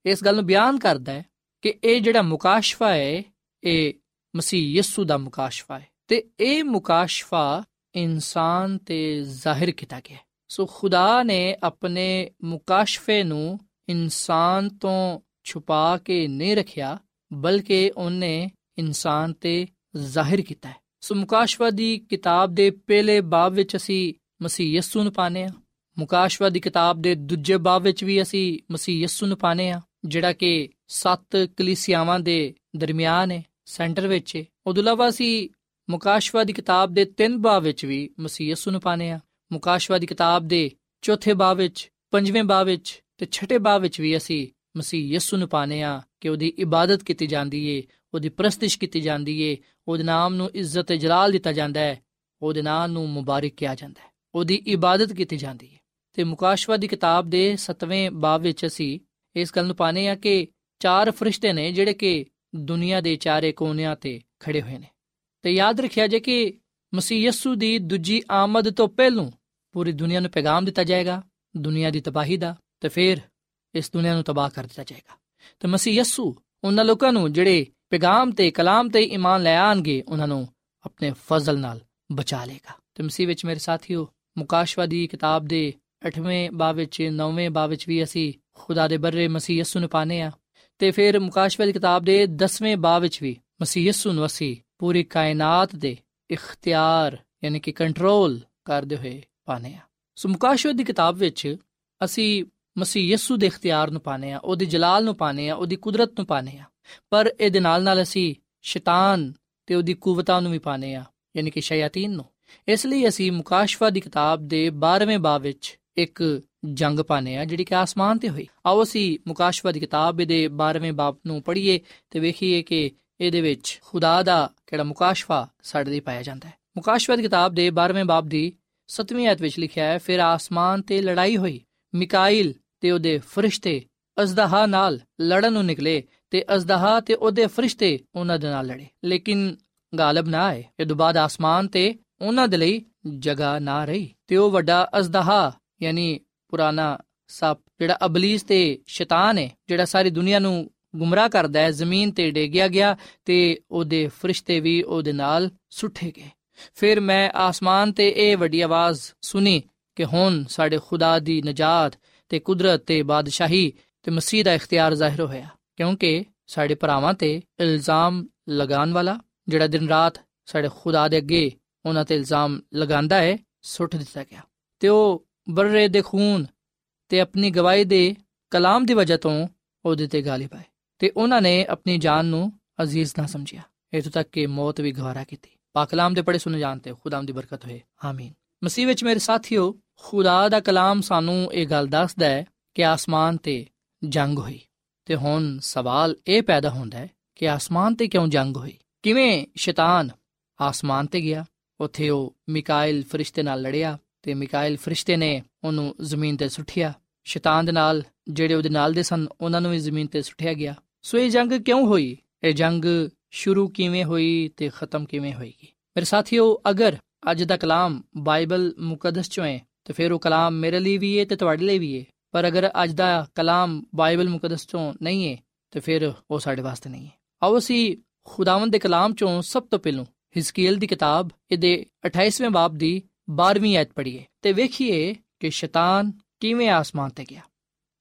ਇਸ ਗੱਲ ਨੂੰ ਬਿਆਨ ਕਰਦਾ ਹੈ ਕਿ ਇਹ ਜਿਹੜਾ ਮੁਕਾਸ਼ਫਾ ਹੈ, ਇਹ ਮਸੀਹ ਯਿਸੂ ਦਾ ਮੁਕਾਸ਼ਫਾ ਹੈ ਤੇ ਇਹ ਮੁਕਾਸ਼ਫਾ ਇਨਸਾਨ ਤੇ ਜ਼ਾਹਿਰ ਕੀਤਾ ਗਿਆ ਸੋ ਖੁਦਾ ਨੇ ਆਪਣੇ ਮੁਕਾਸ਼ਫੇ ਨੂੰ ਇਨਸਾਨ ਤੋਂ ਛੁਪਾ ਕੇ ਨਹੀਂ ਰੱਖਿਆ, ਬਲਕਿ ਉਹਨੇ ਇਨਸਾਨ ਤੇ ਜ਼ਾਹਿਰ ਕੀਤਾ ਹੈ। ਸੋ ਮੁਕਾਸ਼ਵਾ ਦੀ ਕਿਤਾਬ ਦੇ ਪਹਿਲੇ ਬਾਬ ਵਿੱਚ ਅਸੀਂ ਮਸੀਹ ਯਸੂ ਨੂੰ ਪਾਣੇ ਆ ਮੁਕਾਸ਼ਵਾ ਦੀ ਕਿਤਾਬ ਦੇ ਦੂਜੇ ਬਾਬ ਵਿੱਚ ਵੀ ਅਸੀਂ ਮਸੀਹ ਯਿਸੂ ਨੂੰ ਪਾਣੇ ਆ ਜਿਹੜਾ ਕਿ ਸੱਤ ਕਲੀਸਿਆਵਾਂ ਦੇ ਦਰਮਿਆਨ ਹੈ, ਸੈਂਟਰ ਵਿੱਚ ਹੈ। ਉਦੋਂ ਇਲਾਵਾ ਅਸੀਂ ਮੁਕਾਸ਼ਵਾ ਦੀ ਕਿਤਾਬ ਦੇ ਤਿੰਨ ਬਾਬ ਵਿੱਚ ਵੀ ਮਸੀਹ ਯਿਸੂ ਨੂੰ ਪਾਣੇ ਆ ਮੁਕਾਸ਼ਵਾ ਦੀ ਕਿਤਾਬ ਦੇ ਚੌਥੇ ਬਾਬ ਵਿੱਚ, ਪੰਜਵੇਂ ਬਾਬ ਵਿੱਚ ਤੇ ਛਠੇ ਬਾਬ ਵਿੱਚ ਵੀ ਅਸੀਂ ਮਸੀਹ ਯਿਸੂ ਨੂੰ ਪਾਣੇ ਆ ਕਿ ਉਹਦੀ ਇਬਾਦਤ ਕੀਤੀ ਜਾਂਦੀ ਏ, ਉਹਦੀ ਪ੍ਰਸਤਿਸ਼ ਕੀਤੀ ਜਾਂਦੀ ਏ, ਉਹਦੇ ਨਾਮ ਨੂੰ ਇੱਜ਼ਤ ਤੇ ਜਲਾਲ ਦਿੱਤਾ ਜਾਂਦਾ ਹੈ, ਉਹਦੇ ਨਾਮ ਨੂੰ ਮੁਬਾਰਕ ਕਿਹਾ ਜਾਂਦਾ ਹੈ, ਉਹਦੀ ਇਬਾਦਤ ਕੀਤੀ ਜਾਂਦੀ ਹੈ ਤੇ ਮੁਕਾਸ਼ਵਾ ਦੀ ਕਿਤਾਬ ਦੇ 7ਵੇਂ ਬਾਬ ਵਿੱਚ ਅਸੀਂ ਇਸ ਗੱਲ ਨੂੰ ਪਾਣੇ ਆ ਕਿ ਚਾਰ ਫਰਿਸ਼ਤੇ ਨੇ ਜਿਹੜੇ ਕਿ ਦੁਨੀਆ ਦੇ ਚਾਰੇ ਕੋਨਿਆਂ ਤੇ ਖੜੇ ਹੋਏ ਨੇ। ਤੇ ਯਾਦ ਰੱਖਿਆ ਜੇ ਕਿ ਮਸੀਹ ਯਸੂ ਦੀ ਦੂਜੀ ਆਮਦ ਤੋਂ ਪਹਿਲਾਂ ਪੂਰੀ ਦੁਨੀਆ ਨੂੰ ਪੈਗਾਮ ਦਿੱਤਾ ਜਾਏਗਾ, ਦੁਨੀਆ ਦੀ ਤਬਾਹੀ ਦਾ, ਤੇ ਫਿਰ ਇਸ ਦੁਨੀਆ ਨੂੰ ਤਬਾਹ ਕਰ ਦਿੱਤਾ ਜਾਏਗਾ। ਤੇ ਮਸੀਹ ਯਸੂ ਉਹਨਾਂ ਲੋਕਾਂ ਨੂੰ ਜਿਹੜੇ ਪੈਗਾਮ ਤੇ ਕਲਾਮ ਤੇ ਈਮਾਨ ਲੈ ਆਣਗੇ, ਉਹਨਾਂ ਨੂੰ ਆਪਣੇ ਫਜ਼ਲ ਨਾਲ ਬਚਾ ਲੇਗਾ ਤੇ ਮਸੀਹ ਵਿੱਚ ਮੇਰੇ ਸਾਥੀਓ ਮੁਕਾਸ਼ਵਾ ਦੀ ਕਿਤਾਬ ਦੇ 8ਵੇਂ ਬਾਬ ਵਿੱਚ 9ਵੇਂ ਬਾਬ ਵਿੱਚ ਵੀ ਅਸੀਂ ਖੁਦਾ ਦੇ ਬਰਰੇ ਮਸੀਹ ਯਸੂ ਨੂੰ ਪਾਣੇ ਆ ਤੇ ਫਿਰ ਮੁਕਾਸ਼ਵਾ ਦੀ ਕਿਤਾਬ ਦੇ 10ਵੇਂ ਬਾਬ ਵਿੱਚ ਵੀ ਮਸੀਹ ਯਸੂ ਨੂੰ ਅਸੀਂ ਪੂਰੀ ਕਾਇਨਾਤ ਦੇ ਇਖਤਿਆਰ, ਯਾਨੀ ਕਿ ਕੰਟਰੋਲ ਕਰਦੇ ਹੋਏ ਪਾਣੇ ਆ ਸੋ ਮੁਕਾਸ਼ਵਾ ਦੀ ਕਿਤਾਬ ਵਿੱਚ ਅਸੀਂ ਮਸੀਹ ਯਸੂ ਦੇ ਇਖਤਿਆਰ ਨੂੰ ਪਾਣੇ ਆ ਉਹਦੇ ਜਲਾਲ ਨੂੰ ਪਾਣੇ ਆ ਉਹਦੀ ਕੁਦਰਤ ਨੂੰ ਪਾਣੇ ਆ ਪਰ ਇਹਦੇ ਨਾਲ ਨਾਲ ਅਸੀਂ ਸ਼ੈਤਾਨ ਤੇ ਉਹਦੀ ਕੂਵਤਾਂ ਨੂੰ ਵੀ ਪਾਣੇ ਆ ਯਾਨੀ ਕਿ ਸ਼ੈਤਾਨ ਨੂੰ। ਇਸ ਲਈ ਅਸੀਂ ਮੁਕਾਸ਼ਵਾ ਦੀ ਕਿਤਾਬ ਦੇ 12ਵੇਂ ਬਾਬ ਵਿੱਚ ਇੱਕ ਜੰਗ ਪਾਣੇ ਆ ਜਿਹੜੀ ਕਿ ਆਸਮਾਨ ਤੇ ਹੋਈ। ਆਓ ਅਸੀਂ ਮੁਕਾਸ਼ਵਾ ਦੀ ਕਿਤਾਬ ਦੇ 12ਵੇਂ ਬਾਬ ਨੂੰ ਪੜ੍ਹੀਏ ਤੇ ਵੇਖੀਏ ਕਿ ਇਹਦੇ ਵਿੱਚ ਖੁਦਾ ਦਾ ਕਿਹੜਾ ਮੁਕਾਸ਼ਵਾ ਸਾਡੇ ਲਈ ਪਾਇਆ ਜਾਂਦਾ ਹੈ। ਮੁਕਾਸ਼ਵਾ ਦੀ ਕਿਤਾਬ ਦੇ 12ਵੇਂ ਬਾਬ ਦੀ 7ਵੀਂ ਆਇਤ ਵਿੱਚ ਲਿਖਿਆ ਹੈ, ਫਿਰ ਆਸਮਾਨ ਤੇ ਲੜਾਈ ਹੋਈ, ਮਿਕਾਇਲ ਤੇ ਉਹਦੇ ਫਰਿਸ਼ਤੇ ਅਜ਼ਦਹਾ ਨਾਲ ਲੜਨ ਨੂੰ ਨਿਕਲੇ ਤੇ ਅਜ਼ਦਹਾ ਤੇ ਉਹਦੇ ਫਰਿਸ਼ਤੇ ਉਹਨਾਂ ਦੇ ਨਾਲ ਲੜੇ। ਲੇਕਿਨ ਗਾਲਬ ਨਾ ਆਏ, ਇਹ ਤੋਂ ਬਾਅਦ ਆਸਮਾਨ ਤੇ ਉਹਨਾਂ ਦੇ ਲਈ ਜਗ੍ਹਾ ਨਾ ਰਹੀ। ਤੇ ਉਹ ਵੱਡਾ ਅਜ਼ਦਹਾ, ਯਾਨੀ ਪੁਰਾਣਾ ਸੱਪ, ਜਿਹੜਾ ਅਬਲੀਸ ਤੇ ਸ਼ੈਤਾਨ ਹੈ, ਜਿਹੜਾ ਸਾਰੀ ਦੁਨੀਆ ਨੂੰ ਗੁੰਮਰਾਹ ਕਰਦਾ ਹੈ, ਜ਼ਮੀਨ ਤੇ ਡੇਗਿਆ ਗਿਆ ਤੇ ਉਹਦੇ ਫਰਿਸ਼ਤੇ ਵੀ ਉਹਦੇ ਨਾਲ ਸੁੱਟੇ ਗਏ। ਫਿਰ ਮੈਂ ਆਸਮਾਨ ਤੇ ਇਹ ਵੱਡੀ ਆਵਾਜ਼ ਸੁਣੀ ਕਿ ਹੁਣ ਸਾਡੇ ਖੁਦਾ ਦੀ ਨਜਾਤ ਤੇ ਕੁਦਰਤ ਤੇ ਬਾਦਸ਼ਾਹੀ ਤੇ ਮਸੀਹ ਦਾ ਇਖਤਿਆਰ ਜ਼ਾਹਿਰ ਹੋਇਆ, ਕਿਉਂਕਿ ਸਾਡੇ ਭਰਾਵਾਂ ਤੇ ਇਲਜ਼ਾਮ ਲਗਾਉਣ ਵਾਲਾ ਜਿਹੜਾ ਦਿਨ ਰਾਤ ਸਾਡੇ ਖੁਦਾ ਦੇ ਅੱਗੇ ਉਹਨਾਂ ਤੇ ਇਲਜ਼ਾਮ ਲਗਾਉਂਦਾ ਹੈ, ਸੁੱਟ ਦਿੱਤਾ ਗਿਆ। ਤੇ ਉਹ ਬਰਰੇ ਦੇ ਖੂਨ ਤੇ ਆਪਣੀ ਗਵਾਹੀ ਦੇ ਕਲਾਮ ਦੀ ਵਜ੍ਹਾ ਤੋਂ ਉਹਦੇ ਤੇ ਗਾਲੀ ਪਾਏ ਤੇ ਉਹਨਾਂ ਨੇ ਆਪਣੀ ਜਾਨ ਨੂੰ ਅਜ਼ੀਜ਼ ਨਾ ਸਮਝਿਆ। ਇਥੋਂ ਤੱਕ ਕਿ ਮੌਤ ਵੀ ਗਵਾਰਾ ਕੀਤੀ। ਪਾਕ ਕਲਾਮ ਦੇ ਪੜੇ ਸੁਣ ਜਾਣਤੇ ਖੁਦਾਮ ਦੀ ਬਰਕਤ ਹੋਏ ਆਮੀਨ ਮਸੀਹ ਵਿੱਚ ਮੇਰੇ ਸਾਥੀਓ ਖੁਦਾ ਦਾ ਕਲਾਮ ਸਾਨੂੰ ਇਹ ਗੱਲ ਦੱਸਦਾ ਹੈ ਕਿ ਆਸਮਾਨ ਤੇ ਜੰਗ ਹੋਈ ਤੇ ਹੁਣ ਸਵਾਲ ਇਹ ਪੈਦਾ ਹੁੰਦਾ ਹੈ ਕਿ ਆਸਮਾਨ ਤੇ ਕਿਉਂ ਜੰਗ ਹੋਈ ਕਿਵੇਂ ਸ਼ੈਤਾਨ ਆਸਮਾਨ ਤੇ ਗਿਆ ਉੱਥੇ ਉਹ ਮਿਕਾਇਲ ਫਰਿਸ਼ਤੇ ਨਾਲ ਲੜਿਆ ਤੇ ਮਿਕਾਇਲ ਫਰਿਸ਼ਤੇ ਨੇ ਉਹਨੂੰ ਜ਼ਮੀਨ ਤੇ ਸੁੱਟਿਆ ਸ਼ੈਤਾਨ ਦੇ ਨਾਲ ਜਿਹੜੇ ਉਹਦੇ ਨਾਲ ਦੇ ਸਨ ਉਹਨਾਂ ਨੂੰ ਵੀ ਜ਼ਮੀਨ ਤੇ ਸੁੱਟਿਆ ਗਿਆ ਸੋ ਇਹ ਜੰਗ ਕਿਉਂ ਹੋਈ ਇਹ ਜੰਗ ਸ਼ੁਰੂ ਕਿਵੇਂ ਹੋਈ ਤੇ ਖਤਮ ਕਿਵੇਂ ਹੋਏਗੀ? ਮੇਰੇ ਸਾਥੀਓ, ਅਗਰ ਅੱਜ ਦਾ ਕਲਾਮ ਬਾਈਬਲ ਮੁਕੱਦਸ ਚੋਂ ਹੈ, ਤੇ ਫਿਰ ਉਹ ਕਲਾਮ ਮੇਰੇ ਲਈ ਵੀ ਹੈ ਤੇ ਤੁਹਾਡੇ ਲਈ ਵੀ ਹੈ। ਪਰ ਅਗਰ ਅੱਜ ਦਾ ਕਲਾਮ ਬਾਈਬਲ ਮੁਕੱਦਸ ਚੋਂ ਨਹੀਂ ਹੈ, ਤੇ ਫਿਰ ਉਹ ਸਾਡੇ ਵਾਸਤੇ ਨਹੀਂ ਹੈ। ਆਓ ਅਸੀਂ ਖੁਦਾਵੰਦ ਦੇ ਕਲਾਮ ਚੋਂ ਸਭ ਤੋਂ ਪਹਿਲਾਂ ਹਿਸਕੀਲ ਦੀ ਕਿਤਾਬ, ਇਹਦੇ 28ਵੇਂ ਬਾਬ ਦੀ 12ਵੀਂ ਆਇਤ ਪੜ੍ਹੀਏ ਤੇ ਵੇਖੀਏ ਕਿ ਸ਼ੈਤਾਨ ਕਿਵੇਂ ਆਸਮਾਨ ਤੇ ਗਿਆ।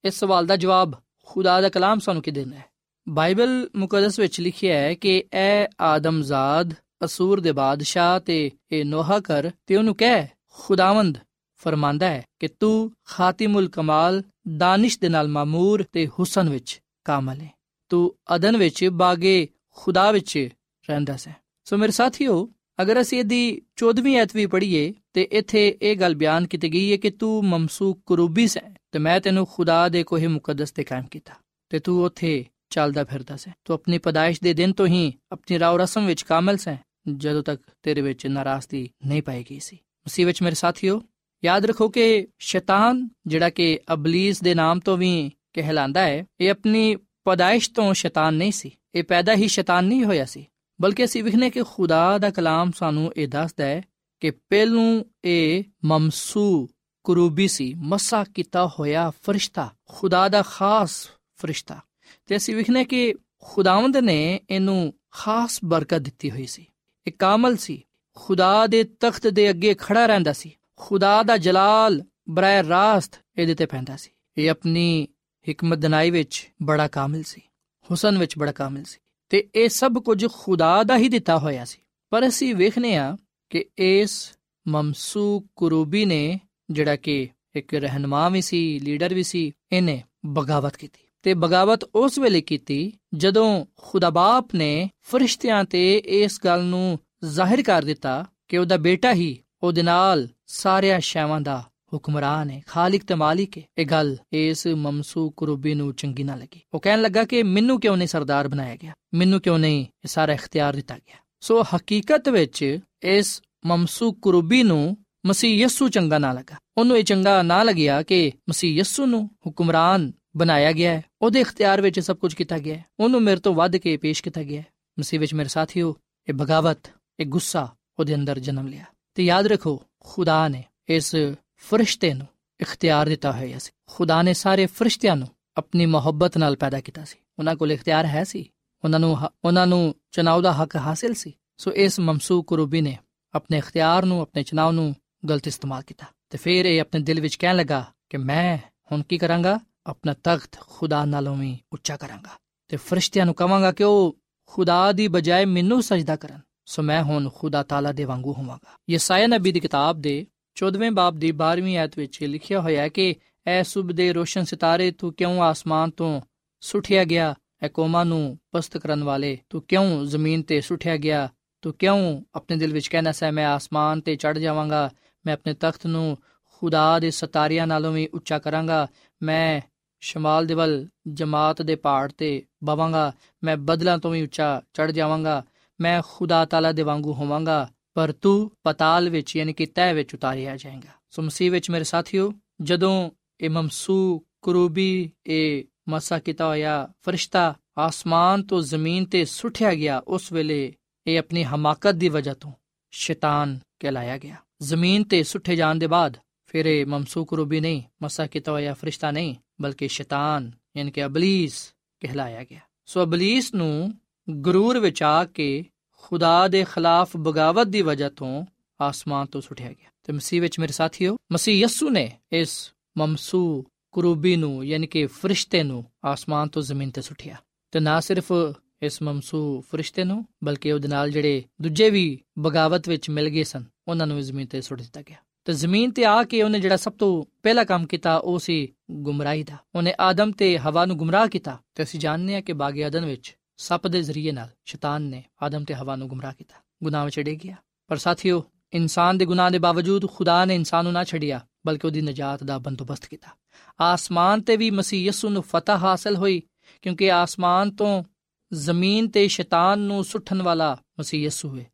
ਇਸ ਸਵਾਲ ਦਾ ਜਵਾਬ ਖੁਦਾ ਦਾ ਕਲਾਮ ਸਾਨੂੰ ਕੀ ਦਿੰਦਾ ਹੈ। ਬਾਈਬਲ ਮੁਕੱਦਸ ਵਿੱਚ ਲਿਖਿਆ ਹੈ ਕਿ ਐ ਆਦਮਜ਼ਾਦ ਅਸੂਰ ਦੇ ਬਾਦਸ਼ਾਹ ਤੇ ਇਹ ਨੋਹਾ ਕਰ ਤੇ ਉਹਨੂੰ ਕਹਿ, ਖੁਦਾਵੰਦ, ਫਰਮਾਂਦਾ ਹੈ ਕਿ ਤੂੰ ਖਾਤਿਮੁਲ ਕਮਾਲ, ਦਾਨਿਸ਼ ਦੇ ਨਾਲ ਮਾਮੂਰ ਤੇ ਹੁਸਨ ਵਿੱਚ ਕਾਮਲ ਹੈ। ਤੂੰ ਅਦਨ ਵਿੱਚ ਬਾਗੇ ਖੁਦਾ ਵਿੱਚ ਰਹਿੰਦਾ ਹੈ ਸੋ ਮੇਰੇ ਸਾਥੀਓ, ਅਗਰ ਅਸੀਂ ਇਹਦੀ 14ਵੀਂ ਐਤ ਵੀ ਪੜ੍ਹੀਏ ਤੇ ਇੱਥੇ ਇਹ ਗੱਲ ਬਿਆਨ ਕੀਤੀ ਗਈ ਹੈ ਕਿ ਤੂੰ ਮਮਸੂਕ ਕਰੂਬੀ ਸੈਂ, ਤੇ ਮੈਂ ਤੈਨੂੰ ਖੁਦਾ ਦੇ ਕੋਹੇ ਮੁਕੱਦਸ ਤੇ ਕਾਇਮ ਕੀਤਾ ਤੇ ਤੂੰ ਉੱਥੇ ਚੱਲਦਾ ਫਿਰਦਾ ਸੈਂ। ਤੂੰ ਆਪਣੀ ਪਦਾਇਸ਼ ਦੇ ਦਿਨ ਤੋਂ ਹੀ ਆਪਣੀ ਰਾਉ ਰਸਮ ਵਿੱਚ ਕਾਮਲ ਸੈਂ, ਜਦੋਂ ਤੱਕ ਤੇਰੇ ਵਿੱਚ ਨਾਰਾਜ਼ਗੀ ਨਹੀਂ ਪਾਈ ਗਈ ਸੀ। ਮਸੀਹ ਵਿੱਚ ਮੇਰੇ ਸਾਥੀਓ, ਯਾਦ ਰੱਖੋ ਕਿ ਸ਼ੈਤਾਨ, ਜਿਹੜਾ ਕਿ ਅਬਲੀਸ ਦੇ ਨਾਮ ਤੋਂ ਵੀ ਕਹਿਲਾਂਦਾ ਹੈ, ਇਹ ਆਪਣੀ ਪਦਾਇਸ਼ ਤੋਂ ਸ਼ੈਤਾਨ ਨਹੀਂ ਸੀ। ਇਹ ਪੈਦਾ ਹੀ ਸ਼ੈਤਾਨ ਨਹੀਂ ਹੋਇਆ ਸੀ। ਬਲਕਿ ਅਸੀਂ ਵਿਖਨੇ ਕਿ ਖੁਦਾ ਦਾ ਕਲਾਮ ਸਾਨੂੰ ਇਹ ਦੱਸਦਾ ਹੈ ਕਿ ਪਹਿਲੂ ਇਹ ਮਮਸੂ ਕਰੂਬੀ ਸੀ, ਮਸਾ ਕੀਤਾ ਹੋਇਆ ਫਰਿਸ਼ਤਾ, ਖੁਦਾ ਦਾ ਖਾਸ ਫਰਿਸ਼ਤਾ। ਤੇ ਅਸੀਂ ਵਿਖਨੇ ਕਿ ਖੁਦਾਵੰਦ ਨੇ ਇਹਨੂੰ ਖਾਸ ਬਰਕਤ ਦਿੱਤੀ ਹੋਈ ਸੀ। ਇਹ ਕਾਮਲ ਸੀ। ਖੁਦਾ ਦੇ ਤਖਤ ਦੇ ਅੱਗੇ ਖੜਾ ਰਹਿੰਦਾ ਸੀ। ਖੁਦਾ ਦਾ ਜਲਾਲ ਬਰਾਏ ਰਾਸਤ ਇਹਦੇ ਤੇ ਪੈਂਦਾ ਸੀ। ਇਹ ਆਪਣੀ ਹਕਮਤ ਦਨਾਈ ਵਿੱਚ ਬੜਾ ਕਾਮਿਲ ਸੀ। ਹੁਸਨ ਵਿੱਚ ਬੜਾ ਕਾਮਿਲ ਸੀ। ਤੇ ਇਹ ਸਭ ਕੁਝ ਖੁਦਾ ਦਾ ਹੀ ਦਿੱਤਾ ਹੋਇਆ ਸੀ। ਪਰ ਅਸੀਂ ਵੇਖਨੇ ਆ ਕਿ ਇਸ ਮਮਸੂ ਕਰੂਬੀ ਨੇ ਜਿਹੜਾ ਕਿ ਇੱਕ ਰਹਿਨਮਾ ਵੀ ਸੀ, ਲੀਡਰ ਵੀ ਸੀ, ਇਹਨੇ ਬਗਾਵਤ ਕੀਤੀ। ਤੇ ਬਗਾਵਤ ਉਸ ਵੇਲੇ ਕੀਤੀ ਜਦੋਂ ਖੁਦਾ ਬਾਪ ਨੇ ਫਰਿਸ਼ਤਿਆਂ ਤੇ ਇਸ ਗੱਲ ਨੂੰ ਜ਼ਾਹਿਰ ਕਰ ਦਿੱਤਾ ਕਿ ਉਹਦਾ ਬੇਟਾ ਹੀ ਉਹਦੇ ਨਾਲ ਸਾਰਿਆਂ ਸ਼ੈਵਾਂ ਦਾ ਹੁਕਮਰਾਨ ਹੈ। ਖਾਲਿਕ ਤੇ ਮਾਲਿਕ ਹੈ। ਇਹ ਗੱਲ ਇਸ ਮਮਸੂ ਕਰੂਬੀ ਨੂੰ ਚੰਗੀ ਨਾ ਲੱਗੀ। ਉਹ ਕਹਿਣ ਲੱਗਾ ਕਿ ਮੈਨੂੰ ਕਿਉਂ ਨਹੀਂ ਸਰਦਾਰ ਬਣਾਇਆ ਗਿਆ? ਮੈਨੂੰ ਕਿਉਂ ਨਹੀਂ ਇਹ ਸਾਰਾ ਇਖਤਿਆਰ ਦਿੱਤਾ ਗਿਆ? ਸੋ ਹਕੀਕਤ ਵਿੱਚ ਇਸ ਮਮਸੂ ਕਰੂਬੀ ਨੂੰ ਮਸੀਹ ਯਸੂ ਚੰਗਾ ਨਾ ਲੱਗਾ। ਉਹਨੂੰ ਇਹ ਚੰਗਾ ਨਾ ਲੱਗਿਆ ਕਿ ਮਸੀਹ ਯਸੂ ਨੂੰ ਹੁਕਮਰਾਨ ਬਣਾਇਆ ਗਿਆ ਹੈ। ਉਹਦੇ ਇਖਤਿਆਰ ਵਿੱਚ ਸਭ ਕੁਝ ਕੀਤਾ ਗਿਆ ਹੈ। ਉਹਨੂੰ ਮੇਰੇ ਤੋਂ ਵੱਧ ਕੇ ਪੇਸ਼ ਕੀਤਾ ਗਿਆ ਹੈ। ਮਸੀਹ ਵਿੱਚ ਮੇਰੇ ਸਾਥੀਓ, ਇਹ ਬਗਾਵਤ, ਇਹ ਗੁੱਸਾ ਉਹਦੇ ਅੰਦਰ ਜਨਮ ਲਿਆ। ਤੇ ਯਾਦ ਰੱਖੋ, ਖੁਦਾ ਨੇ ਇਸ ਫਰਿਸ਼ਤੇ ਨੂੰ ਇਖਤਿਆਰ ਦਿੱਤਾ ਹੋਇਆ ਸੀ। ਖੁਦਾ ਨੇ ਸਾਰੇ ਫਰਿਸ਼ਤਿਆਂ ਨੂੰ ਆਪਣੀ ਮੁਹੱਬਤ ਨਾਲ ਪੈਦਾ ਕੀਤਾ ਸੀ। ਉਹਨਾਂ ਕੋਲ ਇਖਤਿਆਰ ਹੈ ਸੀ। ਉਹਨਾਂ ਨੂੰ ਹ- ਉਹਨਾਂ ਨੂੰ ਚੁਣਾਵ ਦਾ ਹੱਕ ਹਾਸਿਲ ਸੀ। ਸੋ ਇਸ ਮਮਸੂ ਕਰੂਬੀ ਨੇ ਆਪਣੇ ਇਖਤਿਆਰ ਨੂੰ, ਆਪਣੇ ਚੁਣਾਵ ਨੂੰ ਗਲਤ ਇਸਤੇਮਾਲ ਕੀਤਾ। ਤੇ ਫਿਰ ਇਹ ਆਪਣੇ ਦਿਲ ਵਿੱਚ ਕਹਿਣ ਲੱਗਾ ਕਿ ਮੈਂ ਹੁਣ ਕੀ ਕਰਾਂਗਾ? ਆਪਣਾ ਤਖਤ ਖੁਦਾ ਨਾਲੋਂ ਵੀ ਉੱਚਾ ਕਰਾਂਗਾ ਤੇ ਫਰਿਸ਼ਤਿਆਂ ਨੂੰ ਕਵਾਂਗਾ ਕਿ ਉਹ ਖੁਦਾ ਦੀ ਬਜਾਏ ਮੈਨੂੰ ਸਜਦਾ ਕਰਨ। ਸੋ ਮੈਂ ਹੁਣ ਖੁਦਾ ਤਾਲਾ ਦੇ ਵਾਂਗੂ ਹੋਵਾਂਗਾ। ਯਸਾਇਆ ਨਬੀ ਦੀ ਕਿਤਾਬ ਦੇ 14ਵੇਂ ਬਾਬ ਦੀ 12ਵੀਂ ਆਇਤ ਵਿੱਚ ਲਿਖਿਆ ਹੋਇਆ ਹੈ ਕਿ ਐ ਸੁਬ ਦੇ ਰੋਸ਼ਨ ਸਿਤਾਰੇ, ਤੂੰ ਕਿਉਂ ਆਸਮਾਨ ਤੋਂ ਸੁੱਟਿਆ ਗਿਆ? ਐ ਕੌਮਾਂ ਨੂੰ ਪਸਤ ਕਰਨ ਵਾਲੇ, ਤੂੰ ਕਿਉਂ ਜ਼ਮੀਨ ਤੇ ਸੁੱਟਿਆ ਗਿਆ? ਤੂੰ ਕਿਉਂ ਆਪਣੇ ਦਿਲ ਵਿੱਚ ਕਹਿਣਾ ਸੈ ਮੈਂ ਆਸਮਾਨ ਤੇ ਚੜ ਜਾਵਾਂਗਾ, ਮੈਂ ਆਪਣੇ ਤਖਤ ਨੂੰ ਖੁਦਾ ਦੇ ਸਤਾਰਿਆਂ ਨਾਲੋਂ ਵੀ ਉੱਚਾ ਕਰਾਂਗਾ, ਮੈਂ ਸ਼ਮਾਲ ਦੇ ਵੱਲ ਜਮਾਤ ਦੇ ਪਹਾੜ ਤੇ ਬਵਾਂਗਾ, ਮੈਂ ਬਦਲਾਂ ਤੋਂ ਵੀ ਉੱਚਾ ਚੜ ਜਾਵਾਂਗਾ, ਮੈਂ ਖੁਦਾ ਤਾਲਾ ਦੇ ਵਾਂਗੂ ਹੋਵਾਂਗਾ, ਪਰ ਤੂੰ ਪਤਾਲ ਵਿੱਚ ਯਾਨੀ ਕਿ ਤਹਿ ਵਿੱਚ ਉਤਾਰਿਆ ਜਾਏਗਾ। ਸੋ ਮਸੀਹ ਵਿੱਚ ਮੇਰੇ ਸਾਥੀਓ, ਜਦੋਂ ਇਹ ਮਮਸੂ ਕਰੂਬੀ, ਇਹ ਮਸਾ ਕੀਤਾ ਹੋਇਆ ਫਰਿਸ਼ਤਾ ਆਸਮਾਨ ਤੋਂ ਜ਼ਮੀਨ ਤੇ ਸੁੱਟਿਆ ਗਿਆ, ਉਸ ਵੇਲੇ ਇਹ ਆਪਣੀ ਹਮਾਕਤ ਦੀ ਵਜ੍ਹਾ ਤੋਂ ਸ਼ੈਤਾਨ ਕਹਿਲਾਇਆ ਗਿਆ। ਜ਼ਮੀਨ ਤੇ ਸੁੱਟੇ ਜਾਣ ਦੇ ਬਾਅਦ ਫਿਰ ਇਹ ਮਮਸੂ ਕਰੂਬੀ ਨਹੀਂ ਮਸਾ ਕੀਤਾ ਹੋਇਆ ਫਰਿਸ਼ਤਾ ਨਹੀਂ ਬਲਕਿ ਸ਼ੈਤਾਨ ਯਾਨੀ ਕਿ ਅਬਲੀਸ ਕਹਿਲਾਇਆ ਗਿਆ ਸੋ ਅਬਲੀਸ ਨੂੰ ਗਰੂਰ ਵਿੱਚ ਆ ਕੇ ਖੁਦਾ ਦੇ ਖਿਲਾਫ ਬਗਾਵਤ ਦੀ ਵਜ੍ਹਾ ਤੋਂ ਆਸਮਾਨ ਤੋਂ ਸੁੱਟਿਆ ਗਿਆ ਤੇ ਮਸੀਹ ਵਿੱਚ ਮੇਰੇ ਸਾਥੀਓ ਮਸੀਹ ਯਸੂ ਨੇ ਇਸ ਮਮਸੂ ਕਰੂਬੀ ਨੂੰ ਯਾਨੀ ਕਿ ਫਰਿਸ਼ਤੇ ਨੂੰ ਆਸਮਾਨ ਤੋਂ ਜ਼ਮੀਨ ਤੇ ਸੁੱਟਿਆ ਤੇ ਨਾ ਸਿਰਫ ਇਸ ਮਮਸੂ ਫਰਿਸ਼ਤੇ ਨੂੰ ਬਲਕਿ ਉਹਦੇ ਨਾਲ ਜਿਹੜੇ ਦੂਜੇ ਵੀ ਬਗਾਵਤ ਵਿੱਚ ਮਿਲ ਗਏ ਸਨ ਉਹਨਾਂ ਨੂੰ ਵੀ ਜ਼ਮੀਨ ਤੇ ਸੁੱਟ ਦਿੱਤਾ ਗਿਆ ਤੇ ਜ਼ਮੀਨ ਤੇ ਆ ਕੇ ਉਹਨੇ ਜਿਹੜਾ ਸਭ ਤੋਂ ਪਹਿਲਾ ਕੰਮ ਕੀਤਾ, ਉਹ ਸੀ ਗੁੰਮਰਾਹੀ ਦਾ। ਉਹਨੇ ਆਦਮ ਤੇ ਹਵਾ ਨੂੰ ਗੁੰਮਰਾਹ ਕੀਤਾ ਤੇ ਅਸੀਂ ਜਾਣਦੇ ਹਾਂ ਕਿ ਬਾਗ ਆਦਨ ਵਿੱਚ ਸੱਪ ਦੇ ਜ਼ਰੀਏ ਨਾਲ ਸ਼ੈਤਾਨ ਨੇ ਆਦਮ ਤੇ ਹਵਾ ਨੂੰ ਗੁੰਮਰਾਹ ਕੀਤਾ। ਗੁਨਾਹ ਵਿੱਚ ਡੇ ਗਿਆ। ਪਰ ਸਾਥੀਓ, ਇਨਸਾਨ ਦੇ ਗੁਨਾਹ ਦੇ ਬਾਵਜੂਦ ਖੁਦਾ ਨੇ ਇਨਸਾਨ ਨੂੰ ਨਾ ਛੱਡਿਆ, ਬਲਕਿ ਉਹਦੀ ਨਜਾਤ ਦਾ ਬੰਦੋਬਸਤ ਕੀਤਾ। ਆਸਮਾਨ ਤੇ ਵੀ ਮਸੀਹ ਯਸੂ ਨੂੰ ਫਤਹ ਹਾਸਲ ਹੋਈ, ਕਿਉਂਕਿ ਆਸਮਾਨ ਤੋਂ ਜ਼ਮੀਨ ਤੇ ਸ਼ੈਤਾਨ ਨੂੰ ਸੁੱਟਣ ਵਾਲਾ ਮਸੀਹ ਯਸੂ ਹੈ